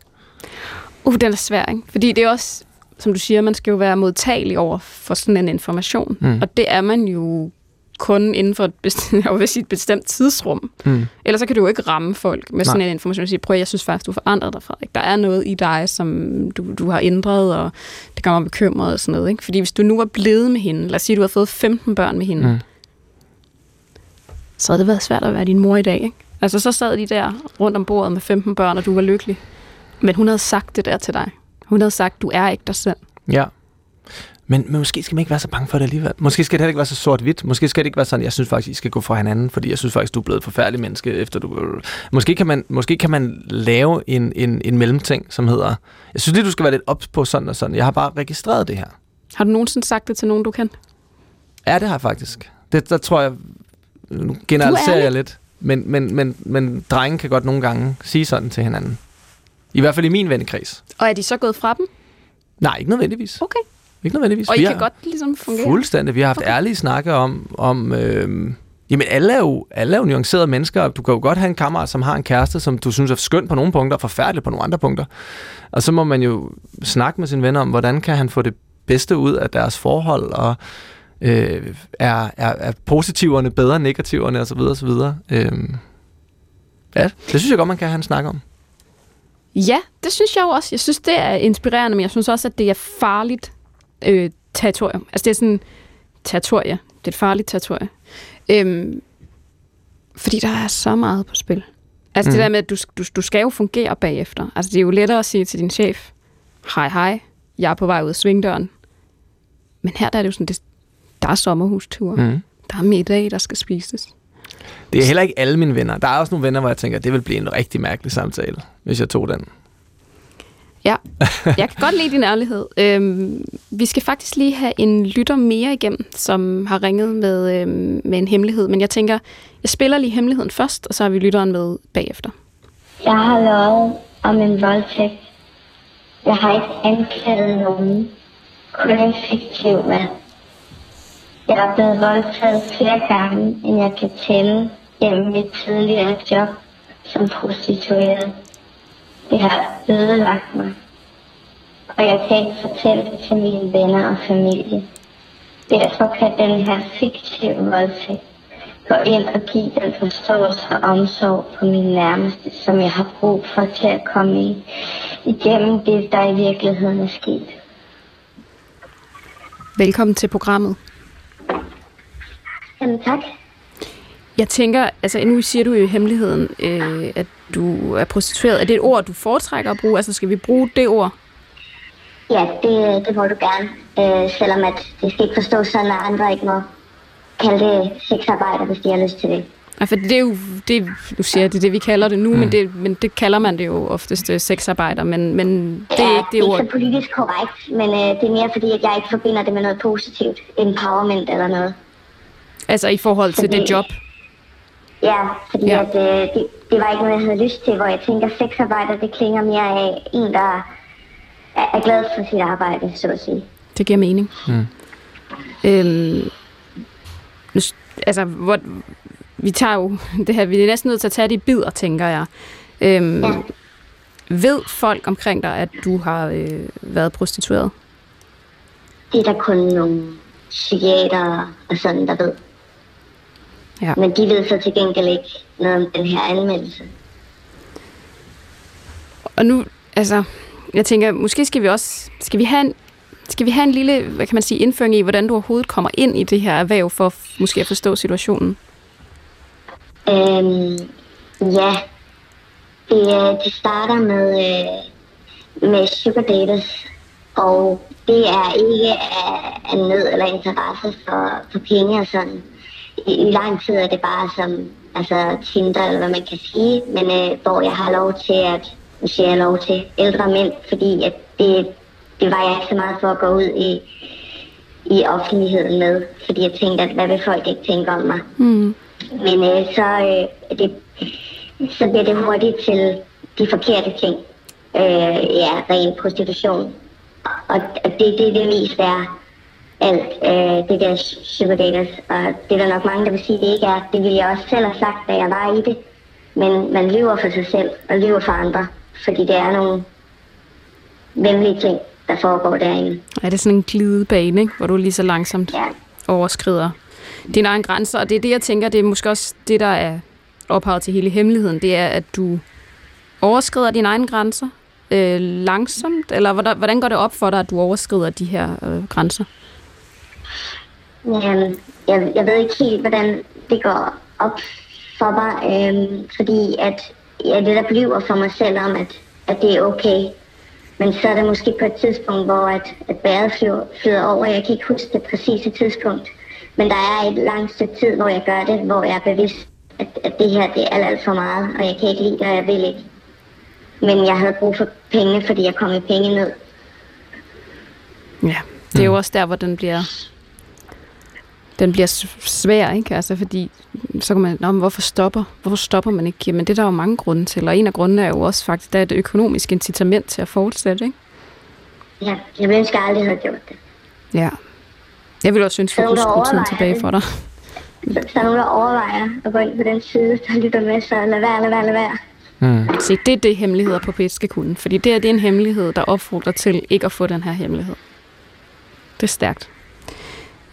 Uh, den er svær, ikke? Fordi det er også, som du siger, man skal jo være modtagelig over for sådan en information. Mm. Og det er man jo kun inden for et bestemt, jeg vil sige, et bestemt tidsrum. Mm. Ellers så kan du jo ikke ramme folk med sådan Nej. en information og sige, prøv jeg synes faktisk, du har forandret dig, Frederik. Der er noget i dig, som du, du har ændret, og det gør mig bekymret og sådan noget. Ikke? Fordi hvis du nu var blevet med hende, lad os sige, at du har fået 15 børn med hende, mm. så havde det været svært at være din mor i dag. Ikke? Altså så sad de der rundt om bordet med 15 børn, og du var lykkelig. Men hun havde sagt det der til dig. Hun havde sagt, du er ikke dig selv. Ja. Men, men måske skal man ikke være så bange for det alligevel. Måske skal det ikke være så sort-hvidt. Måske skal det ikke være sådan, jeg synes faktisk, I skal gå fra hinanden, fordi jeg synes faktisk, du er blevet et forfærdeligt menneske, efter du... Måske kan man, måske kan man lave en, en, en mellemting, som hedder... Jeg synes lige, du skal være lidt ops på sådan og sådan. Jeg har bare registreret det her. Har du nogensinde sagt det til nogen, du kan? Ja, det har jeg faktisk. Det, der tror jeg... Nu generaliserer jeg lidt. Men, men, men, men drenge kan godt nogle gange sige sådan til hinanden. I hvert fald i min vennekreds. Og er de så gået fra dem? Nej, ikke nødvendigvis. Okay. Ikke nødvendigvis. Og I Vi kan har- godt ligesom fungere? Fuldstændig. Vi har haft okay. Okay. ærlige snakke om, om øh, jamen alle er, jo, alle er jo nuancerede mennesker. Du kan jo godt have en kammerat, som har en kæreste, som du synes er skøn på nogle punkter, og forfærdelig på nogle andre punkter. Og så må man jo snakke med sine venner om, hvordan kan han få det bedste ud af deres forhold, og øh, er, er, er positiverne bedre end negativerne, osv. osv. Øh, ja, det synes jeg godt, man kan have en snak om. Ja, det synes jeg jo også. Jeg synes, det er inspirerende, men jeg synes også, at det er farligt øh, territorium. Altså, det er sådan territorie. Det er et farligt territorie. Øhm, fordi der er så meget på spil. Altså, mm. Det der med, at du, du, du skal jo fungere bagefter. Altså, det er jo lettere at sige til din chef, hej, hej, jeg er på vej ud af svingdøren. Men her der er det jo sådan, det, der er sommerhusture. Mm. Mm. Der er middag, der skal spises. Det er heller ikke alle mine venner. Der er også nogle venner, hvor jeg tænker, det vil blive en rigtig mærkelig samtale, hvis jeg tog den. Ja, jeg kan godt lide din ærlighed. Øhm, vi skal faktisk lige have en lytter mere igennem, som har ringet med, øhm, med en hemmelighed. Men jeg tænker, jeg spiller lige hemmeligheden først, og så har vi lytteren med bagefter. Jeg har lovet om en voldtægt. Jeg har ikke anklaget nogen. Kun en fiktiv mand. Jeg er blevet voldtaget flere gange, end jeg kan tælle gennem mit tidligere job som prostitueret. Det har ødelagt mig. Og jeg kan ikke fortælle det til mine venner og familie. Derfor kan den her fiktive voldtægt gå ind og give den forståelse og omsorg på min nærmeste, som jeg har brug for til at komme i, igennem det, der i virkeligheden er sket. Velkommen til programmet. Jamen tak. Jeg tænker, altså nu siger du jo i hemmeligheden, øh, at du er prostitueret. Er det et ord, du foretrækker at bruge? Altså skal vi bruge det ord? Ja, det, det må du gerne. Øh, selvom at det skal ikke forstås sådan, at andre ikke må. kalde det sexarbejder, hvis de har lyst til det. Ja, for det er jo, det, du siger, det er det, vi kalder det nu, mm. men, det, men det kalder man det jo oftest øh, sexarbejder, men, men det er ja, ikke det ord. det er ikke så politisk korrekt, men øh, det er mere fordi, at jeg ikke forbinder det med noget positivt. Empowerment eller noget. Altså i forhold til Fordi- det job. Ja, fordi Ja. At, øh, det, det var ikke noget, jeg havde lyst til, hvor jeg tænker, sexarbejder, det klinger mere af en, der er, er glad for sit arbejde, så at sige. Det giver mening. Mm. Øhm, nu altså, hvor, vi tager jo det her, vi er næsten nødt til at tage det i bidder, tænker jeg. Øhm, Ja. Ved folk omkring dig, at du har øh, været prostitueret? Det er der kun nogle psykiatere og sådan, der ved. Ja. Men de ved så til gengæld ikke noget om den her anmeldelse. Og nu, altså, jeg tænker, måske skal vi også, skal vi have en, skal vi have en lille, hvad kan man sige, indføring i, hvordan du overhovedet kommer ind i det her erhverv, for måske at forstå situationen? Øhm, ja, det, øh, det starter med, øh, med sugar daters, og det er ikke af, af nød eller interesse for, for penge og sådan. I, I lang tid er det bare som altså Tinder, eller hvad man kan sige, men øh, hvor jeg har lov til at, nu siger jeg lov til, ældre mænd, fordi at det, det var jeg ikke så meget for at gå ud i, i offentligheden med, fordi jeg tænkte, at hvad vil folk ikke tænke om mig? Mm. Men øh, så, øh, det, så bliver det hurtigt til de forkerte ting. Øh, ja, ren prostitution. Og og det, det er det mest er alt øh, det der daters. Og det er der nok mange, der vil sige, det ikke er. Det ville jeg også selv have sagt, da jeg var i det. Men man lyver for sig selv og lyver for andre. Fordi det er nogle venlige ting, der foregår derinde. Er det sådan en glidebane, ikke? hvor du lige så langsomt Ja. overskrider dine egne grænser? Og det er det, jeg tænker, det er måske også det, der er ophavet til hele hemmeligheden. Det er, at du overskrider dine egne grænser øh, langsomt? Eller hvordan, hvordan går det op for dig, at du overskrider de her øh, grænser? Øhm, jeg, jeg ved ikke helt, hvordan det går op for mig, øhm, fordi at jeg netop lyver for mig selv om, at, at det er okay. Men så er det måske på et tidspunkt, hvor at, at bæret flyder, flyder over. Jeg kan ikke huske det præcise tidspunkt. Men der er et langt stykke tid, hvor jeg gør det, hvor jeg er bevidst, at, at det her det er alt, alt for meget, og jeg kan ikke lide det, og jeg vil ikke. Men jeg havde brug for penge, fordi jeg kom i penge ned. Ja, det er jo også der, hvor den bliver den bliver svær, ikke? Altså, fordi så kan man, Nå, men hvorfor stopper, hvorfor stopper man ikke? Jamen, det er der jo mange grunde til, og en af grundene er jo også faktisk, der er et økonomisk incitament til at fortsætte, ikke? Ja, jeg ville ønske, at jeg aldrig havde gjort det. Ja. Jeg ville også synes, at vi kunne du skrue tiden tilbage det? for dig. Så, så er der nogen, der overvejer at gå ind på den side, der lytter med, så lad være, lad være, lad være. Mm. Se, det er det, hemmeligheder på PET skal kunne. Fordi det, her, det er en hemmelighed, der opfordrer til ikke at få den her hemmelighed. Det er stærkt.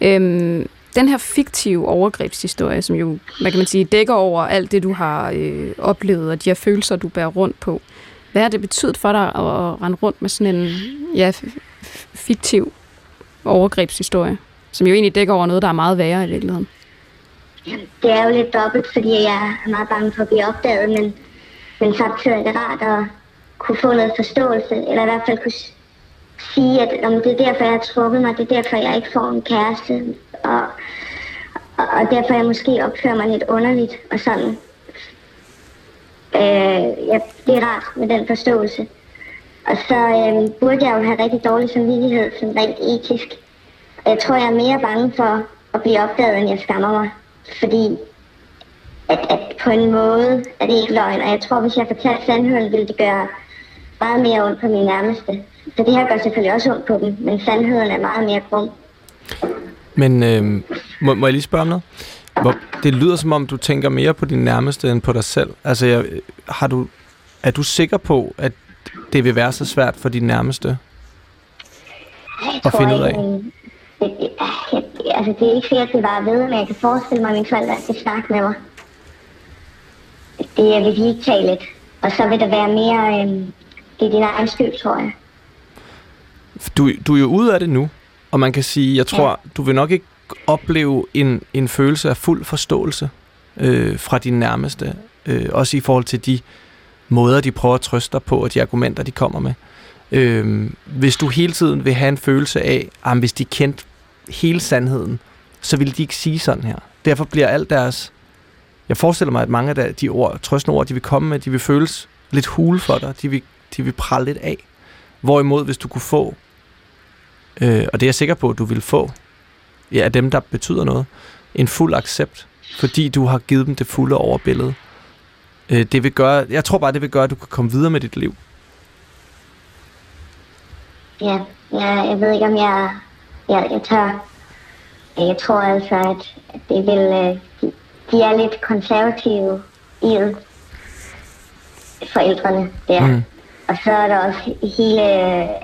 Øhm, den her fiktive overgrebshistorie, som jo, hvad kan man sige, dækker over alt det, du har øh, oplevet, og de her følelser, du bærer rundt på. Hvad har det betydet for dig at, at rende rundt med sådan en ja, fiktiv overgrebshistorie, som jo egentlig dækker over noget, der er meget værre i virkeligheden? Det er jo lidt dobbelt, fordi jeg er meget bange for at blive opdaget, men, men samtidig er det rart at kunne få noget forståelse, eller i hvert fald kunne sige, at om det er derfor, jeg har trukket mig, det er derfor, jeg ikke får en kæreste, og, og, derfor jeg måske opfører mig lidt underligt og sådan. Øh, ja, det er rart med den forståelse. Og så øh, burde jeg jo have rigtig dårlig samvittighed, sådan rent etisk. Og jeg tror, jeg er mere bange for at blive opdaget, end jeg skammer mig. Fordi at, at på en måde er det ikke løgn. Og jeg tror, hvis jeg fortalte sandheden, ville det gøre meget mere ondt på mine nærmeste. Så det her gør selvfølgelig også ondt på dem, men sandheden er meget mere grum. Men øh, må, må jeg lige spørge om noget? Hvor, det lyder som om, du tænker mere på din nærmeste end på dig selv. Altså, jeg, har du, er du sikker på, at det vil være så svært for din nærmeste? Jeg At finde ud af. ikke, men Det, det, jeg, altså, det er ikke sikkert, det var ved, men jeg kan forestille mig, at mine forældre skal snakke med mig. Det vil de ikke tage lidt. Og så vil der være mere... Øh, det er din egen skyld, tror jeg. Du, du er jo ude af det nu, og man kan sige, jeg tror, du vil nok ikke opleve en, en følelse af fuld forståelse øh, fra din nærmeste. Øh, også i forhold til de måder, de prøver at trøste dig på, og de argumenter, de kommer med. Øh, hvis du hele tiden vil have en følelse af, at hvis de kendte hele sandheden, så ville de ikke sige sådan her. Derfor bliver alt deres... Jeg forestiller mig, at mange af de ord, trøstende ord, de vil komme med, de vil føles lidt hule for dig. De vil, de vil prale lidt af. Hvorimod, hvis du kunne få, øh, og det er jeg sikker på, at du vil få, ja, af dem, der betyder noget, en fuld accept, fordi du har givet dem det fulde overbillede. Øh, det vil gøre, jeg tror bare, det vil gøre, at du kan komme videre med dit liv. Ja, jeg, jeg ved ikke, om jeg, jeg, jeg tør. Jeg tror altså, at det vil, øh, de, de er lidt konservative i det, forældrene der. Mm. Og så er der også hele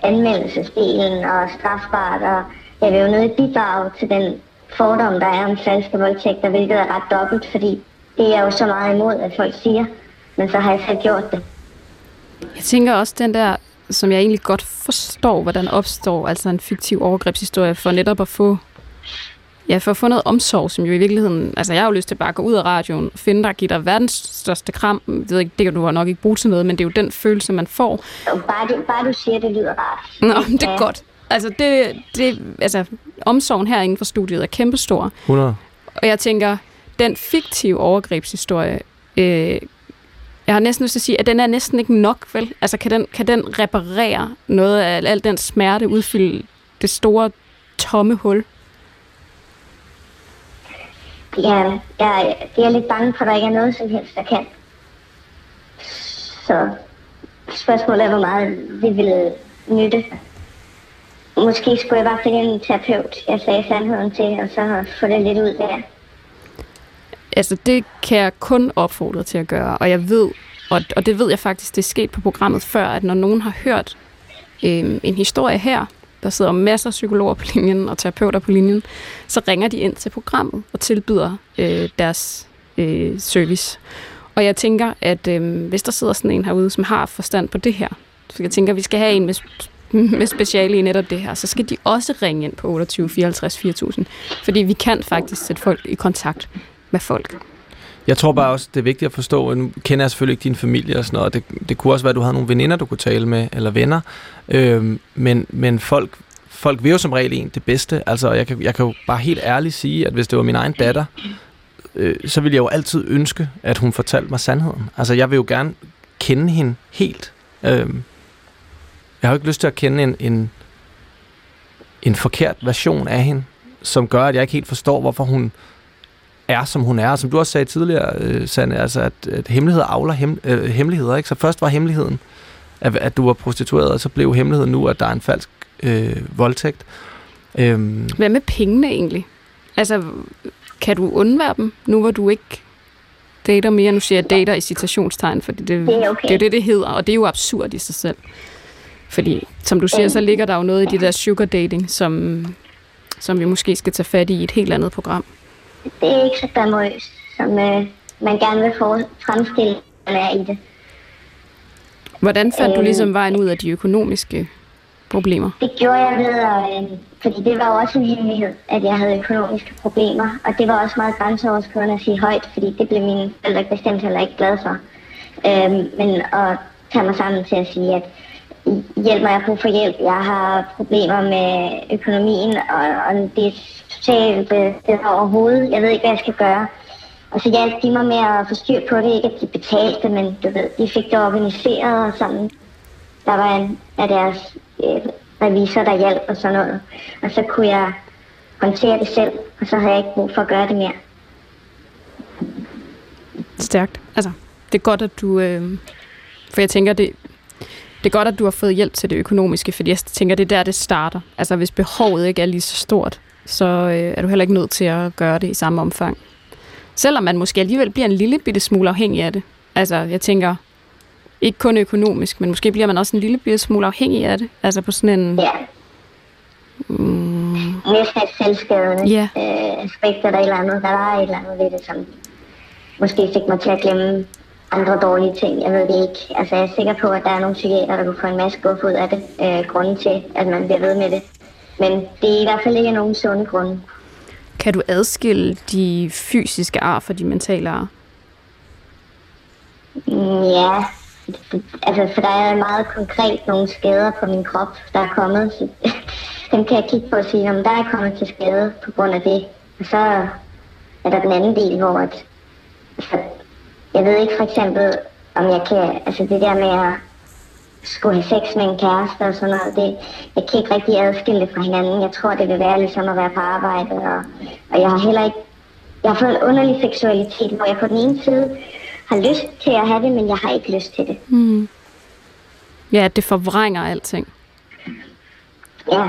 anmeldelsesdelen og strafbart, og jeg vil jo nødt bidrage til den fordom, der er om falske voldtægter, hvilket er ret dobbelt, fordi det er jo så meget imod, at folk siger, men så har jeg selv gjort det. Jeg tænker også den der, som jeg egentlig godt forstår, hvordan opstår, altså en fiktiv overgrebshistorie, for netop at få Ja, for at få noget omsorg, som jo i virkeligheden... Altså, jeg har jo lyst til bare at gå ud af radioen, finde dig, give dig verdens største kram. Jeg ved ikke, det kan du nok ikke bruge til noget, men det er jo den følelse, man får. Bare, det, bare du siger, det lyder rart. Nå, det er godt. Altså, det, det, altså, omsorgen her inden for studiet er kæmpestor. 100. Og jeg tænker, den fiktive overgrebshistorie, øh, jeg har næsten lyst til at sige, at den er næsten ikke nok, vel? Altså, kan den, kan den reparere noget af al den smerte, udfylde det store, tomme hul? Ja, jeg, jeg er lidt bange for, at der ikke er noget som helst, der kan. Så spørgsmålet er, hvor meget det vil nytte. Måske skulle jeg bare finde en terapeut, jeg sagde sandheden til, og så få det lidt ud der. Altså, det kan jeg kun opfordre til at gøre, og jeg ved, og, og det ved jeg faktisk, det er sket på programmet før, at når nogen har hørt øh, en historie her, der sidder masser af psykologer på linjen og terapeuter på linjen, så ringer de ind til programmet og tilbyder øh, deres øh, service. Og jeg tænker, at øh, hvis der sidder sådan en herude, som har forstand på det her, så jeg tænker, at vi skal have en med, med speciale i netop det her, så skal de også ringe ind på 28 54 4000, fordi vi kan faktisk sætte folk i kontakt med folk. Jeg tror bare også, det er vigtigt at forstå, nu kender jeg selvfølgelig ikke din familie og sådan noget, det, det kunne også være, at du havde nogle veninder, du kunne tale med, eller venner, øh, men, men folk, folk vil jo som regel en det bedste. Altså, jeg kan, jeg kan jo bare helt ærligt sige, at hvis det var min egen datter, øh, så ville jeg jo altid ønske, at hun fortalte mig sandheden. Altså, jeg vil jo gerne kende hende helt. Øh, jeg har jo ikke lyst til at kende en, en, en forkert version af hende, som gør, at jeg ikke helt forstår, hvorfor hun er, som hun er. Som du også sagde tidligere, øh, Sanne, altså at, at hemmeligheder avler hem, øh, hemmeligheder. Ikke? Så først var hemmeligheden, at, at du var prostitueret, og så blev hemmeligheden nu, at der er en falsk øh, voldtægt. Øhm. Hvad med pengene egentlig? Altså, kan du undvære dem, nu hvor du ikke dater mere? Nu siger jeg dater i citationstegn, fordi det, det, er okay. det er det, det hedder, og det er jo absurd i sig selv. Fordi, som du siger, så ligger der jo noget i det der sugar dating, som, som vi måske skal tage fat i i et helt andet program det er ikke så famøst, som øh, man gerne vil fremstille er i det. Hvordan fandt øh, du ligesom vejen ud af de økonomiske problemer? Det gjorde jeg ved, øh, fordi det var jo også en hemmelighed, at jeg havde økonomiske problemer. Og det var også meget grænseoverskridende at sige højt, fordi det blev mine forældre bestemt heller ikke glade for. Øh, men at tage mig sammen til at sige, at hjælp mig at få for hjælp. Jeg har problemer med økonomien, og, og det er totalt det, det er overhovedet. Jeg ved ikke, hvad jeg skal gøre. Og så hjalp de mig med at få styr på det. Ikke at de betalte, men du ved, de fik det organiseret og sådan. Der var en af deres øh, revisor, der hjalp og sådan noget. Og så kunne jeg håndtere det selv, og så havde jeg ikke brug for at gøre det mere. Stærkt. Altså, det er godt, at du... Øh, for jeg tænker, det, det er godt, at du har fået hjælp til det økonomiske, fordi jeg tænker, det er der, det starter. Altså, hvis behovet ikke er lige så stort, så øh, er du heller ikke nødt til at gøre det i samme omfang. Selvom man måske alligevel bliver en lille bitte smule afhængig af det. Altså, jeg tænker, ikke kun økonomisk, men måske bliver man også en lille bitte smule afhængig af det. Altså på sådan en... Ja. Mm. Næsten et selvskadende ja. øh, aspekt eller et eller andet. Der var et eller andet ved det, som måske fik mig til at glemme andre dårlige ting. Jeg ved det ikke. Altså, jeg er sikker på, at der er nogle psykiater, der kunne få en masse guf ud af det. Øh, grunden til, at man bliver ved med det. Men det er i hvert fald ikke nogen sunde grunde. Kan du adskille de fysiske ar fra de mentale ar? Mm, ja, altså for der er meget konkret nogle skader på min krop, der er kommet. Så dem kan jeg kigge på og sige, om der er kommet til skade på grund af det. Og så er der den anden del, hvor at, altså, jeg ved ikke for eksempel, om jeg kan, altså det der med at skulle have sex med en kæreste og sådan noget, det, jeg kan ikke rigtig adskille det fra hinanden. Jeg tror, det vil være ligesom at være på arbejde, og, og jeg har heller ikke, jeg har fået en underlig seksualitet, hvor jeg på den ene side har lyst til at have det, men jeg har ikke lyst til det. Mm. Ja, det forvrænger alting. Ja,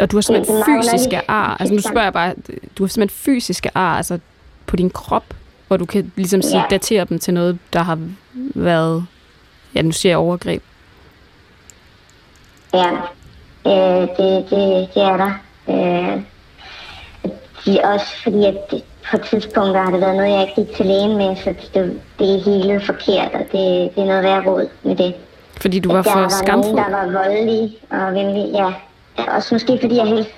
Og du har simpelthen fysiske ar. Altså nu spørger jeg bare, du har simpelthen fysiske ar altså på din krop, hvor du kan ligesom sige, Ja. datere dem til noget, der har været, ja nu siger jeg overgreb. Ja, øh, det, det, det er der. Øh, det er også fordi, at det, på tidspunkter har det været noget, jeg ikke gik til lægen med, så det, det er hele forkert, og det, det er noget værd råd med det. Fordi du var der for var skamfuld. nogen, der var voldelige og venlige, ja. Også måske fordi jeg helst,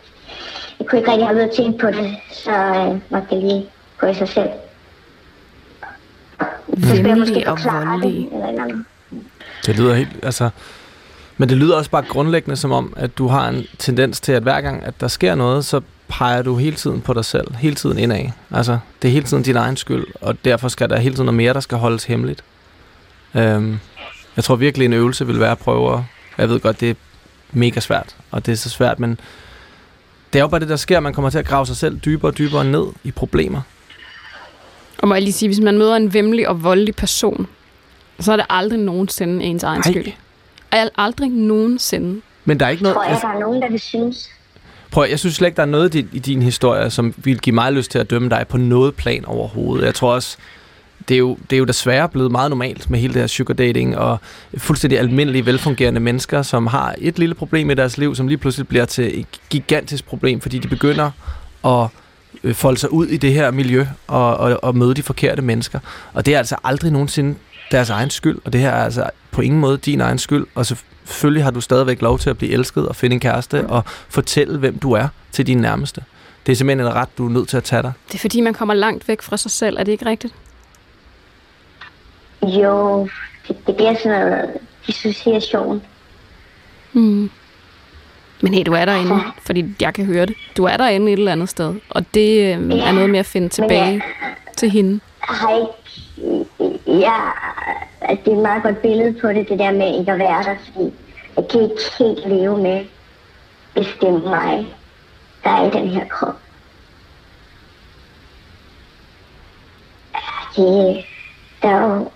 jeg kunne ikke rigtig have ved at tænke på det, så øh, måtte jeg lige gå i sig selv. Så skulle jeg måske Venlige og forklare det, voldelige. Det lyder helt, altså... Men det lyder også bare grundlæggende som om, at du har en tendens til, at hver gang, at der sker noget, så peger du hele tiden på dig selv. Hele tiden indad. Altså, det er hele tiden din egen skyld, og derfor skal der hele tiden noget mere, der skal holdes hemmeligt. Øhm, jeg tror virkelig, en øvelse vil være at prøve at... Jeg ved godt, det er mega svært, og det er så svært, men det er jo bare det, der sker. Man kommer til at grave sig selv dybere og dybere ned i problemer. Og må jeg lige sige, hvis man møder en vemmelig og voldelig person, så er det aldrig nogensinde ens egen Ej. skyld. Al- aldrig nogensinde. Men der er ikke noget... Tror jeg, altså- der er nogen, der vil synes. Prøv, jeg synes slet ikke, der er noget i din, i din historie, som vil give mig lyst til at dømme dig på noget plan overhovedet. Jeg tror også, det er, jo, det er jo desværre blevet meget normalt med hele det her sugar dating og fuldstændig almindelige, velfungerende mennesker, som har et lille problem i deres liv, som lige pludselig bliver til et gigantisk problem, fordi de begynder at øh, folde sig ud i det her miljø og, og, og møde de forkerte mennesker. Og det er altså aldrig nogensinde deres egen skyld, og det her er altså på ingen måde din egen skyld, og selvfølgelig har du stadigvæk lov til at blive elsket og finde en kæreste og fortælle, hvem du er til dine nærmeste. Det er simpelthen en ret, du er nødt til at tage dig. Det er fordi, man kommer langt væk fra sig selv. Er det ikke rigtigt? Jo, det, det bliver sådan noget dissociation. Mm. Men hey, du er derinde, fordi jeg kan høre det. Du er derinde et eller andet sted, og det øh, er noget med at finde tilbage til hende. har ikke... Ja, det er et meget godt billede på det, det der med ikke at være der, fordi jeg kan ikke helt leve med, er mig, der er i den her krop. Det, der er jo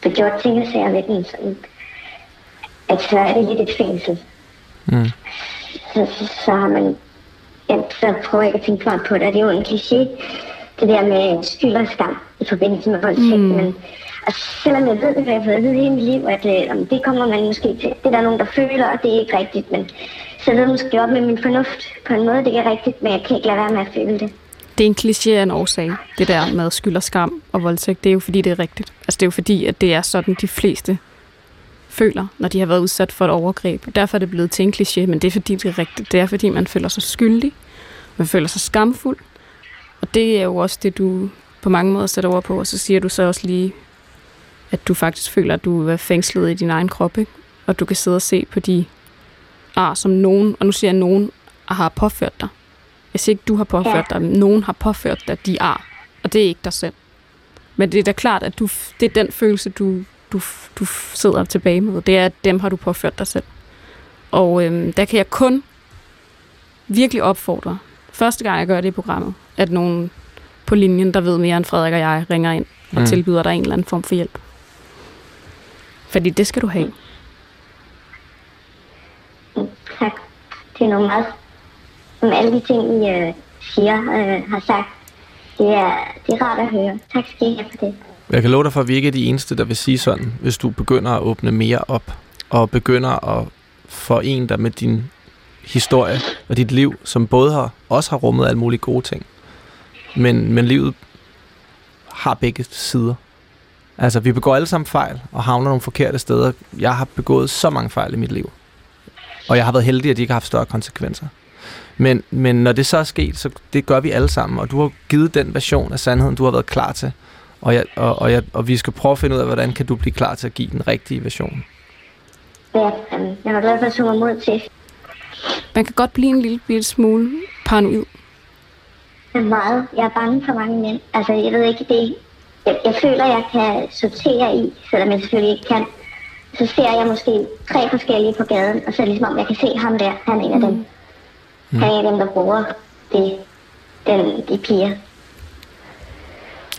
blevet gjort ting og sager ved den, sådan, at så er det lidt et fængsel. Mm. Så, så, så har man... Ja, så prøver jeg ikke at tænke meget på det, og det er jo en kliché, det der med skyld og skam i forbindelse med voldtægt. Mm. Men og selvom jeg ved det, for jeg har fået at vide hele mit liv, at øh, det kommer man måske til. Det er der nogen, der føler, og det er ikke rigtigt. Men så er det måske op med min fornuft på en måde, det er rigtigt, men jeg kan ikke lade være med at føle det. Det er en kliché af en årsag, det der med skyld og skam og voldtægt. Det er jo fordi, det er rigtigt. Altså det er jo fordi, at det er sådan, de fleste føler, når de har været udsat for et overgreb. Derfor er det blevet til en kliché, men det er fordi, det er rigtigt. Det er fordi, man føler sig skyldig. Man føler sig skamfuld. Og det er jo også det, du på mange måder sætter ord på. Og så siger du så også lige, at du faktisk føler, at du er fængslet i din egen krop. Ikke? Og du kan sidde og se på de ar, som nogen, og nu siger jeg nogen, har påført dig. Jeg siger ikke, du har påført Ja. dig, men nogen har påført dig de ar. Og det er ikke dig selv. Men det er da klart, at du, det er den følelse, du, du, du sidder tilbage med. Det er, at dem har du påført dig selv. Og øhm, der kan jeg kun virkelig opfordre, første gang jeg gør det i programmet, at nogen på linjen, der ved mere end Frederik og jeg, ringer ind og Mm. tilbyder dig en eller anden form for hjælp. Fordi det skal du have. Mm, Tak. Det er nogle meget... Som alle de ting, I øh, siger, øh, har sagt, det er, det er rart at høre. Tak skal I have for det. Jeg kan love dig for, at vi ikke er de eneste, der vil sige sådan, hvis du begynder at åbne mere op, og begynder at forene dig med din historie og dit liv, som både har, også har rummet alle mulige gode ting. Men, men livet har begge sider. Altså, vi begår alle sammen fejl, og havner nogle forkerte steder. Jeg har begået så mange fejl i mit liv. Og jeg har været heldig, at de ikke har haft større konsekvenser. Men, men når det så er sket, så det gør vi alle sammen. Og du har givet den version af sandheden, du har været klar til. Og, jeg, og, og, jeg, og vi skal prøve at finde ud af, hvordan kan du blive klar til at give den rigtige version. Ja, jeg var glad for, at mig mod til. Man kan godt blive en lille bitte smule paranoid, meget. Jeg er bange for mange mænd. Altså, jeg ved ikke, det jeg, jeg føler, jeg kan sortere i, selvom jeg selvfølgelig ikke kan. Så ser jeg måske tre forskellige på gaden, og så er det ligesom om, jeg kan se ham der. Han er en af dem. Mm. Han er en af dem, der bruger det, den, de piger.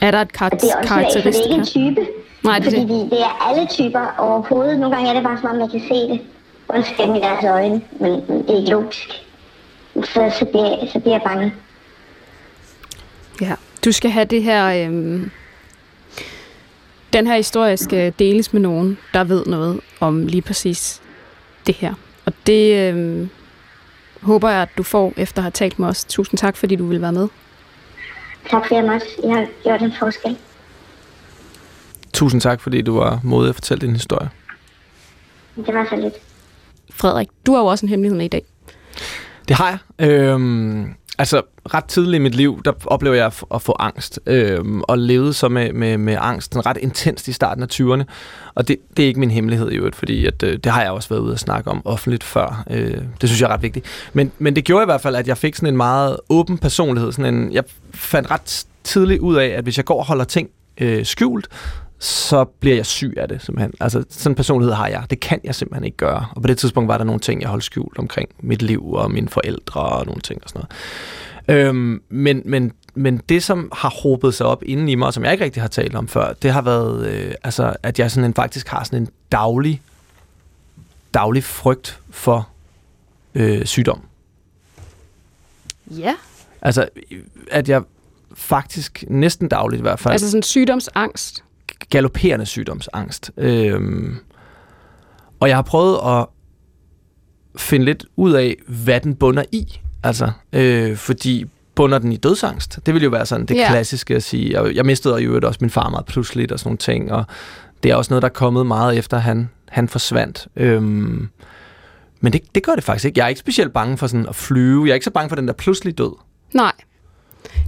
Er der et kar- det er også for det er ikke en type. Nej, det fordi det. vi, det er alle typer overhovedet. Nogle gange er det bare som om, man kan se det. Ondskab i deres øjne, men det er ikke logisk. Så, så, bliver, så bliver jeg bange. Ja. Du skal have det her... Øhm, den her historie skal deles med nogen, der ved noget om lige præcis det her. Og det øhm, håber jeg, at du får efter at have talt med os. Tusind tak, fordi du vil være med. Tak for, at jeg måtte. Jeg har gjort en forskel. Tusind tak, fordi du var modig at fortælle din historie. Det var så lidt. Frederik, du har jo også en hemmelighed med i dag. Det har jeg. Øhm, altså, ret tidligt i mit liv, der oplever jeg at få- angst. øh, og levede så med, med, med angst sådan ret intenst i starten af 20'erne. Og det, det er ikke min hemmelighed i øvrigt, fordi at, øh, det har jeg også været ude at snakke om offentligt før. Øh, det synes jeg er ret vigtigt. Men, men det gjorde i hvert fald, at jeg fik sådan en meget åben personlighed. Sådan en, jeg fandt ret tidligt ud af, at hvis jeg går og holder ting øh, skjult, så bliver jeg syg af det, simpelthen. Altså, sådan en personlighed har jeg. Det kan jeg simpelthen ikke gøre. Og på det tidspunkt var der nogle ting, jeg holdt skjult omkring mit liv og mine forældre og nogle ting og sådan noget. Øhm, men, men, men det, som har hobet sig op inden i mig, og som jeg ikke rigtig har talt om før, det har været, øh, altså, at jeg sådan en, faktisk har sådan en daglig, daglig frygt for øh, sygdom. Ja. Altså, at jeg faktisk næsten dagligt i hvert fald, Altså sådan sygdomsangst. Galopperende sygdomsangst. Øhm, og jeg har prøvet at finde lidt ud af, hvad den bunder i. Altså, øh, fordi bunder den i dødsangst? Det ville jo være sådan det yeah. klassiske at sige. Jeg, jeg mistede jo også min far meget pludseligt og sådan nogle ting, og det er også noget, der er kommet meget efter, han, han forsvandt. Øhm, men det, det gør det faktisk ikke. Jeg er ikke specielt bange for sådan at flyve. Jeg er ikke så bange for den der pludselig død. Nej.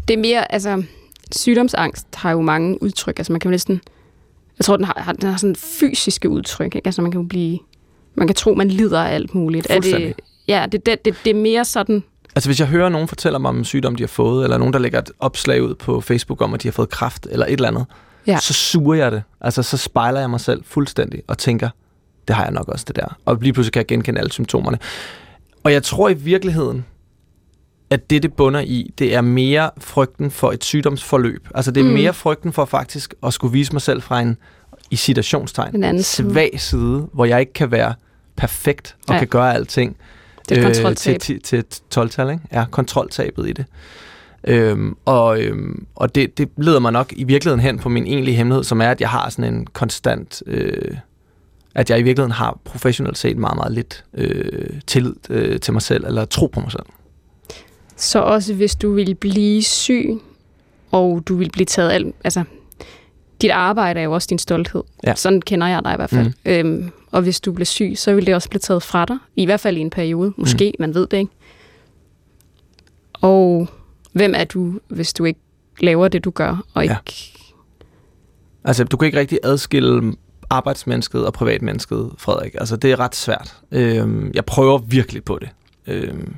Det er mere, altså, sygdomsangst har jo mange udtryk. Altså, man kan jo næsten, jeg tror, den har, den har sådan fysiske udtryk. Ikke? Altså, man kan jo blive, man kan tro, man lider af alt muligt. Er det, ja, det, det, det, det er mere sådan, Altså hvis jeg hører nogen fortælle mig om en sygdom, de har fået, eller nogen, der lægger et opslag ud på Facebook om, at de har fået kraft, eller et eller andet, Ja. så suger jeg det. Altså så spejler jeg mig selv fuldstændig og tænker, det har jeg nok også det der. Og lige pludselig kan jeg genkende alle symptomerne. Og jeg tror i virkeligheden, at det, det bunder i, det er mere frygten for et sygdomsforløb. Altså det er Mm. mere frygten for faktisk at skulle vise mig selv fra en, i citationstegn, En anden svag side, hvor jeg ikke kan være perfekt og Ja. kan gøre alting det er et øh, til, til, til 12-tal, ikke? Ja, kontroltabet i det. Øhm, og øhm, og det, det leder mig nok i virkeligheden hen på min egentlige hemmelighed, som er, at jeg har sådan en konstant... Øh, at jeg i virkeligheden har professionelt set meget, meget lidt øh, tillid øh, til mig selv, eller tro på mig selv. Så også hvis du vil blive syg, og du vil blive taget alt, altså dit arbejde er jo også din stolthed. Ja. Sådan kender jeg dig i hvert fald. Mm. Øhm, og hvis du bliver syg, så vil det også blive taget fra dig. I hvert fald i en periode. Måske, mm. man ved det ikke. Og hvem er du, hvis du ikke laver det, du gør, og ikke... Ja. Altså, du kan ikke rigtig adskille arbejdsmennesket og privatmennesket, Frederik. Altså, det er ret svært. Øhm, jeg prøver virkelig på det. Øhm,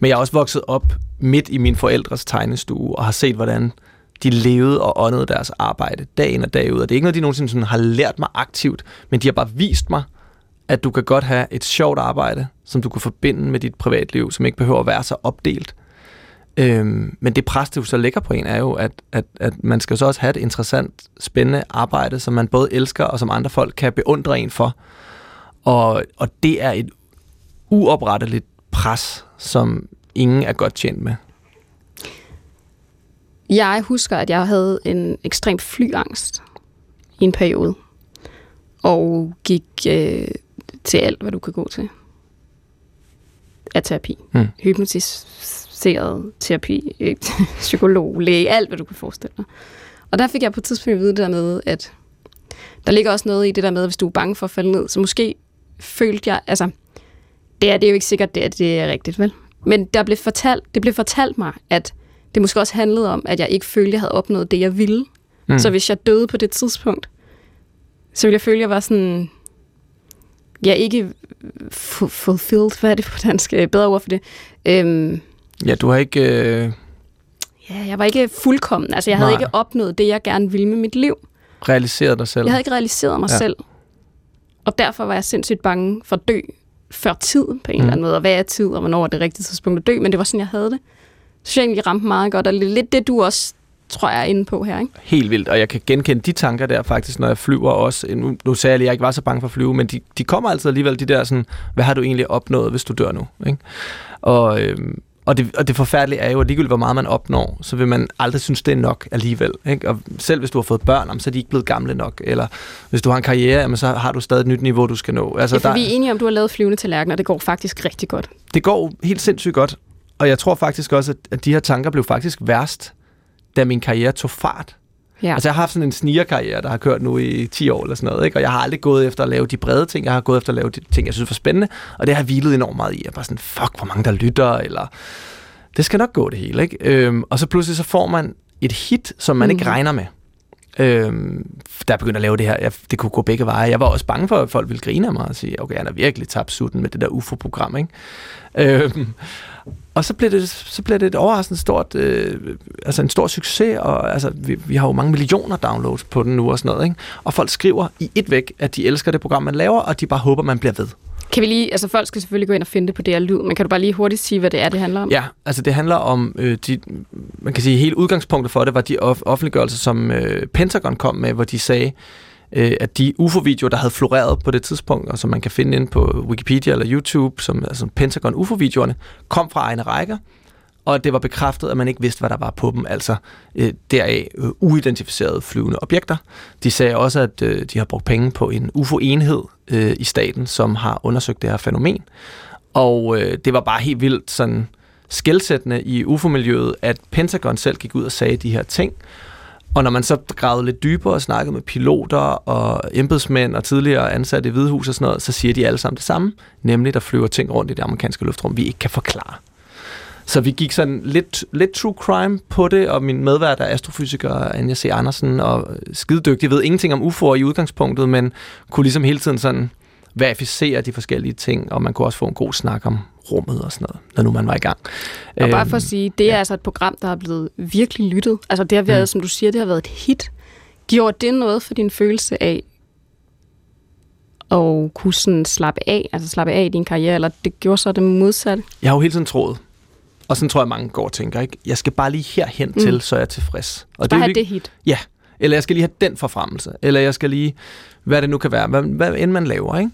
men jeg er også vokset op midt i min forældres tegnestue, og har set, hvordan de levede og åndede deres arbejde dag ind og dag ud. Og det er ikke noget, de nogensinde sådan har lært mig aktivt, men de har bare vist mig, at du kan godt have et sjovt arbejde, som du kan forbinde med dit privatliv, som ikke behøver at være så opdelt. Øhm, men det pres, du så lægger på en, er jo, at, at, at man skal så også have et interessant, spændende arbejde, som man både elsker, og som andre folk kan beundre en for. Og, og det er et uopretteligt pres, som ingen er godt tjent med. Jeg husker, at jeg havde en ekstrem flyangst i en periode. Og gik øh, til alt, hvad du kan gå til. Af terapi. Mm. Hypnotiseret terapi, øh, psykolog, læge, alt, hvad du kan forestille dig. Og der fik jeg på et tidspunkt at vide det der med, at der ligger også noget i det der med, at hvis du er bange for at falde ned, så måske følte jeg, altså, det er, det er jo ikke sikkert, det er, det er rigtigt, vel? Men der blev fortalt, det blev fortalt mig, at det måske også handlede om, at jeg ikke følte, jeg havde opnået det, jeg ville. Mm. Så hvis jeg døde på det tidspunkt, så ville jeg føle, at jeg var sådan... Jeg ikke fu- fulfilled, hvad er det på dansk? Øh, Bedre ord for det. Øhm, Ja, du har ikke... Øh, ja, jeg var ikke fuldkommen. Altså, jeg havde Nej. ikke opnået det, jeg gerne ville med mit liv. Realiseret dig selv. Jeg havde ikke realiseret mig ja. selv. Og derfor var jeg sindssygt bange for at dø før tid på en Mm. mm. eller anden måde. Og hvad er tid, og hvornår er det rigtige tidspunkt at dø? Men det var sådan, jeg havde det. Så jeg egentlig ramte meget godt, og det er lidt det, du også tror jeg er inde på her, ikke? Helt vildt, og jeg kan genkende de tanker der faktisk, når jeg flyver også. Nu, nu sagde jeg lige, at jeg ikke var så bange for at flyve, men de, de kommer altid alligevel, de der sådan, hvad har du egentlig opnået, hvis du dør nu? Ikke? Og, øhm, og, det, og det forfærdelige er jo, at ligegyldigt hvor meget man opnår, så vil man aldrig synes, det er nok alligevel. Ikke? Og selv hvis du har fået børn, jamen, så er de ikke blevet gamle nok. Eller hvis du har en karriere, jamen, så har du stadig et nyt niveau, du skal nå. Altså, Altså, for der, vi er enige om, du har lavet flyvende tallerkener, og det går faktisk rigtig godt. det går helt sindssygt godt. Og jeg tror faktisk også, at de her tanker blev faktisk værst, da min karriere tog fart. Ja. Altså jeg har haft sådan en snigerkarriere, der har kørt nu i 10 år eller sådan noget, ikke? og jeg har aldrig gået efter at lave de brede ting, jeg har gået efter at lave de ting, jeg synes var spændende, og det har hvilet enormt meget i. Jeg er bare sådan, fuck, hvor mange der lytter, eller det skal nok gå det hele. Ikke? Øhm, og så pludselig så får man et hit, som man mm. ikke regner med. Øhm, der er begyndt at lave det her. Jeg, det kunne gå begge veje. Jeg var også bange for, at folk ville grine af mig og sige, okay, han har virkelig tabt sutten med det der UFO-program. Ikke? Øhm, og så blev det, så blev det et overraskende stort, øh, altså en stor succes, og altså, vi, vi har jo mange millioner downloads på den nu og sådan noget, ikke? Og folk skriver i et væk, at de elsker det program, man laver, og de bare håber, man bliver ved. Kan vi lige, altså folk skal selvfølgelig gå ind og finde det på her lyd, men kan du bare lige hurtigt sige, hvad det er, det handler om? Ja, altså det handler om, øh, de, man kan sige, hele udgangspunktet for det var de off- offentliggørelser, som øh, Pentagon kom med, hvor de sagde, øh, at de UFO-videoer, der havde floreret på det tidspunkt, og som man kan finde ind på Wikipedia eller YouTube, som altså Pentagon UFO-videoerne, kom fra egne rækker, og det var bekræftet, at man ikke vidste, hvad der var på dem, altså øh, deraf øh, uidentificerede flyvende objekter. De sagde også, at øh, de har brugt penge på en UFO-enhed øh, i staten, som har undersøgt det her fænomen. Og øh, det var bare helt vildt sådan skældsættende i UFO-miljøet, at Pentagon selv gik ud og sagde de her ting. Og når man så gravede lidt dybere og snakkede med piloter og embedsmænd og tidligere ansatte i Hvidehus og sådan noget, så siger de alle sammen det samme, nemlig der flyver ting rundt i det amerikanske luftrum, vi ikke kan forklare. Så vi gik sådan lidt, lidt true crime på det, og min medvært er astrofysiker Anja C. Andersen, og skidedygtig, ved ingenting om UFO'er i udgangspunktet, men kunne ligesom hele tiden sådan verificere de forskellige ting, og man kunne også få en god snak om rummet og sådan noget, når nu man var i gang. Og bare for at Øhm, sige, det er ja. altså et program, der er blevet virkelig lyttet. Altså det har været, Mm. som du siger, det har været et hit. Gjorde det noget for din følelse af at kunne sådan slappe af, altså slappe af i din karriere, eller det gjorde så det modsatte? Jeg har jo hele tiden troet, og sådan tror jeg, mange går og tænker, ikke? jeg skal bare lige herhen mm. til, så er jeg tilfreds. Og Bare er jo have ikke- det hit. Ja, eller jeg skal lige have den forfremmelse, eller jeg skal lige, hvad det nu kan være, hvad, hvad end man laver, ikke?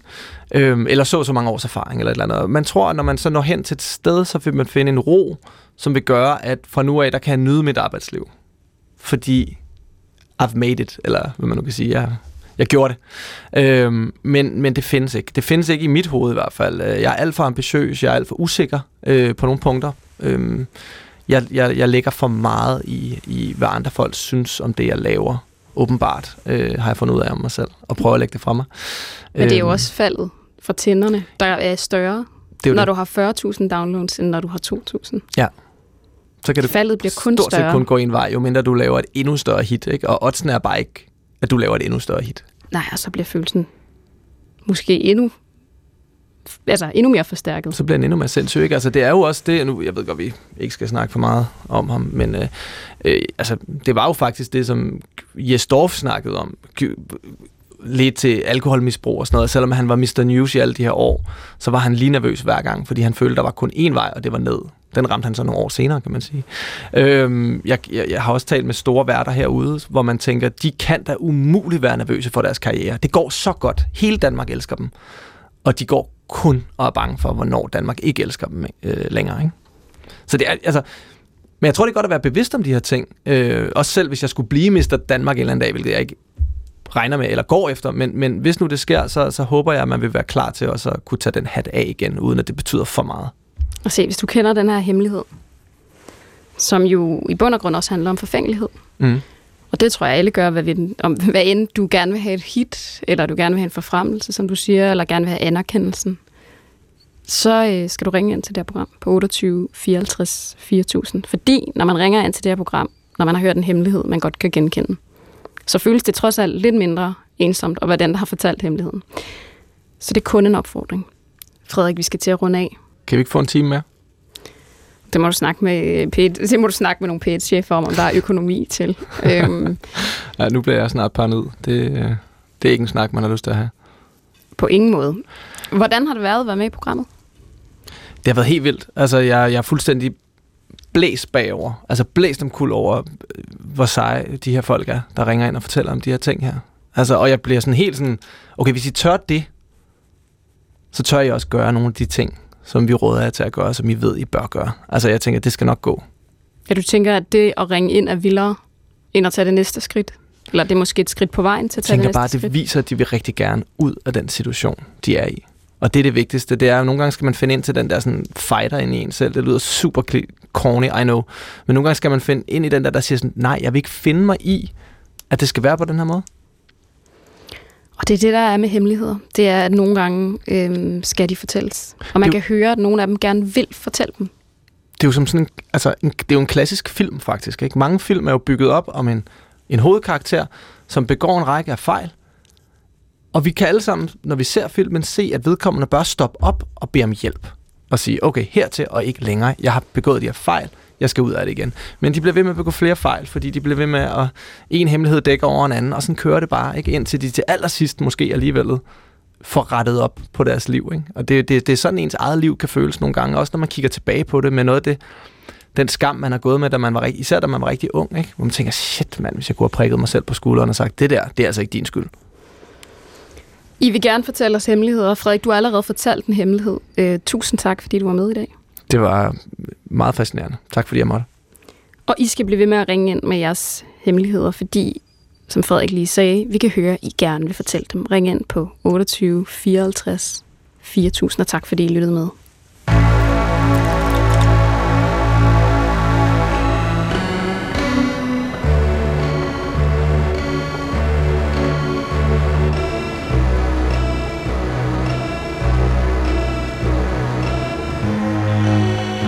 Øhm, eller så så mange års erfaring, eller et eller andet. Man tror, at når man så når hen til et sted, så vil man finde en ro, som vil gøre, at fra nu af, der kan jeg nyde mit arbejdsliv. Fordi I've made it, eller hvad man nu kan sige, jeg, jeg gjorde det. Øhm, men, men det findes ikke. Det findes ikke i mit hoved i hvert fald. Øh, jeg er alt for ambitiøs, jeg er alt for usikker øh, på nogle punkter. Øhm, jeg, jeg, jeg lægger for meget i, i, hvad andre folk synes om det, jeg laver. Åbenbart øh, har jeg fundet ud af om mig selv, og prøver at lægge det fra mig. Men det er jo Øhm, også faldet for tænderne, der er større, det er når det. du har 40.000 downloads, end når du har 2.000. Så kan det Faldet bliver kun stort set større. kun gå en vej, jo mindre du laver et endnu større hit. Ikke? Og oddsen er bare ikke, at du laver et endnu større hit. Nej, og så bliver følelsen måske endnu, altså endnu mere forstærket. så bliver han endnu mere sindssyg. Ikke? Altså, det er jo også det, nu, jeg ved godt, vi ikke skal snakke for meget om ham, men øh, øh, altså, det var jo faktisk det, som Jes Dorf snakkede om, lidt til alkoholmisbrug og sådan noget. Selvom han var Mr. News i alle de her år, så var han lige nervøs hver gang, fordi han følte, der var kun én vej, og det var ned. Den ramte han så nogle år senere, kan man sige. Øhm, jeg, jeg, jeg har også talt med store værter herude, hvor man tænker, de kan da umuligt være nervøse for deres karriere. Det går så godt. Hele Danmark elsker dem. Og de går kun og er bange for, hvornår Danmark ikke elsker dem øh, længere. Ikke? Så det er, altså, men jeg tror, det er godt at være bevidst om de her ting. Øh, også selv hvis jeg skulle blive Mr. Danmark en eller anden dag, hvilket jeg ikke regner med eller går efter. Men, men hvis nu det sker, så, så håber jeg, at man vil være klar til også at kunne tage den hat af igen, uden at det betyder for meget. Og se, hvis du kender den her hemmelighed, som jo i bund og grund også handler om forfængelighed, Mm og det tror jeg alle gør, hvad, vi, om, hvad end du gerne vil have et hit, eller du gerne vil have en forfremmelse, som du siger, eller gerne vil have anerkendelsen, så øh, skal du ringe ind til det her program på 28 54 4000. Fordi når man ringer ind til det her program, når man har hørt en hemmelighed, man godt kan genkende, så føles det trods alt lidt mindre ensomt at være den, der har fortalt hemmeligheden. Så det er kun en opfordring. Frederik, vi skal til at runde af. Kan vi ikke få en time mere? Det må du snakke med, P1, det må du snakke med nogle P1-chefer om, om der er økonomi til. øhm, Ja, nu bliver jeg snart paranoid. Det, øh, det er ikke en snak, man har lyst til at have. på ingen måde. Hvordan har det været at være med i programmet? Det har været helt vildt. Altså, jeg, jeg er fuldstændig blæst bagover. Altså, blæst om kul over, øh, hvor seje de her folk er, der ringer ind og fortæller om de her ting her. Altså, og jeg bliver sådan helt sådan, okay, hvis I tør det, så tør jeg også gøre nogle af de ting, som vi råder jer til at gøre, som I ved, I bør gøre. Altså, jeg tænker, det skal nok gå. Ja, du tænker, at det at ringe ind er vildere, end at tage det næste skridt? Eller det er måske et skridt på vejen til at Jeg tage det tænker næste bare, at det skridt? viser, at de vil rigtig gerne ud af den situation, de er i. Og det er det vigtigste. Det er, at nogle gange skal man finde ind til den der sådan, fighter ind i en selv. Det lyder super corny, I know. Men nogle gange skal man finde ind i den der, der siger sådan, nej, jeg vil ikke finde mig i, at det skal være på den her måde. Og det er det, der er med hemmeligheder. Det er, at nogle gange øhm, skal de fortælles. Og man Det kan høre, at nogle af dem gerne vil fortælle dem. Det er jo som sådan en, altså, en, det er jo en klassisk film, faktisk. Ikke? Mange film er jo bygget op om en, en hovedkarakter, som begår en række af fejl. Og vi kan alle sammen, når vi ser filmen, se, at vedkommende bør stoppe op og bede om hjælp. Og sige, okay, hertil og ikke længere. Jeg har begået de her fejl. Jeg skal ud af det igen. Men de bliver ved med at begå flere fejl, fordi de bliver ved med at en hemmelighed dækker over en anden, og sådan kører det bare, ikke? indtil de til allersidst måske alligevel får rettet op på deres liv. Ikke? Og det, det, det er sådan, ens eget liv kan føles nogle gange, også når man kigger tilbage på det med noget af det, den skam, man har gået med, da man var, især da man var rigtig ung, ikke? hvor man tænker, shit mand, hvis jeg kunne have prikket mig selv på skulderen og sagt, det der, det er altså ikke din skyld. I vil gerne fortælle os hemmeligheder. Frederik, du har allerede fortalt en hemmelighed. Øh, tusind tak, fordi du var med i dag. Det var meget fascinerende. Tak fordi jeg måtte. Og I skal blive ved med at ringe ind med jeres hemmeligheder, fordi, som Frederik lige sagde, vi kan høre, at I gerne vil fortælle dem. Ring ind på 28 54 4000, og tak fordi I lyttede med.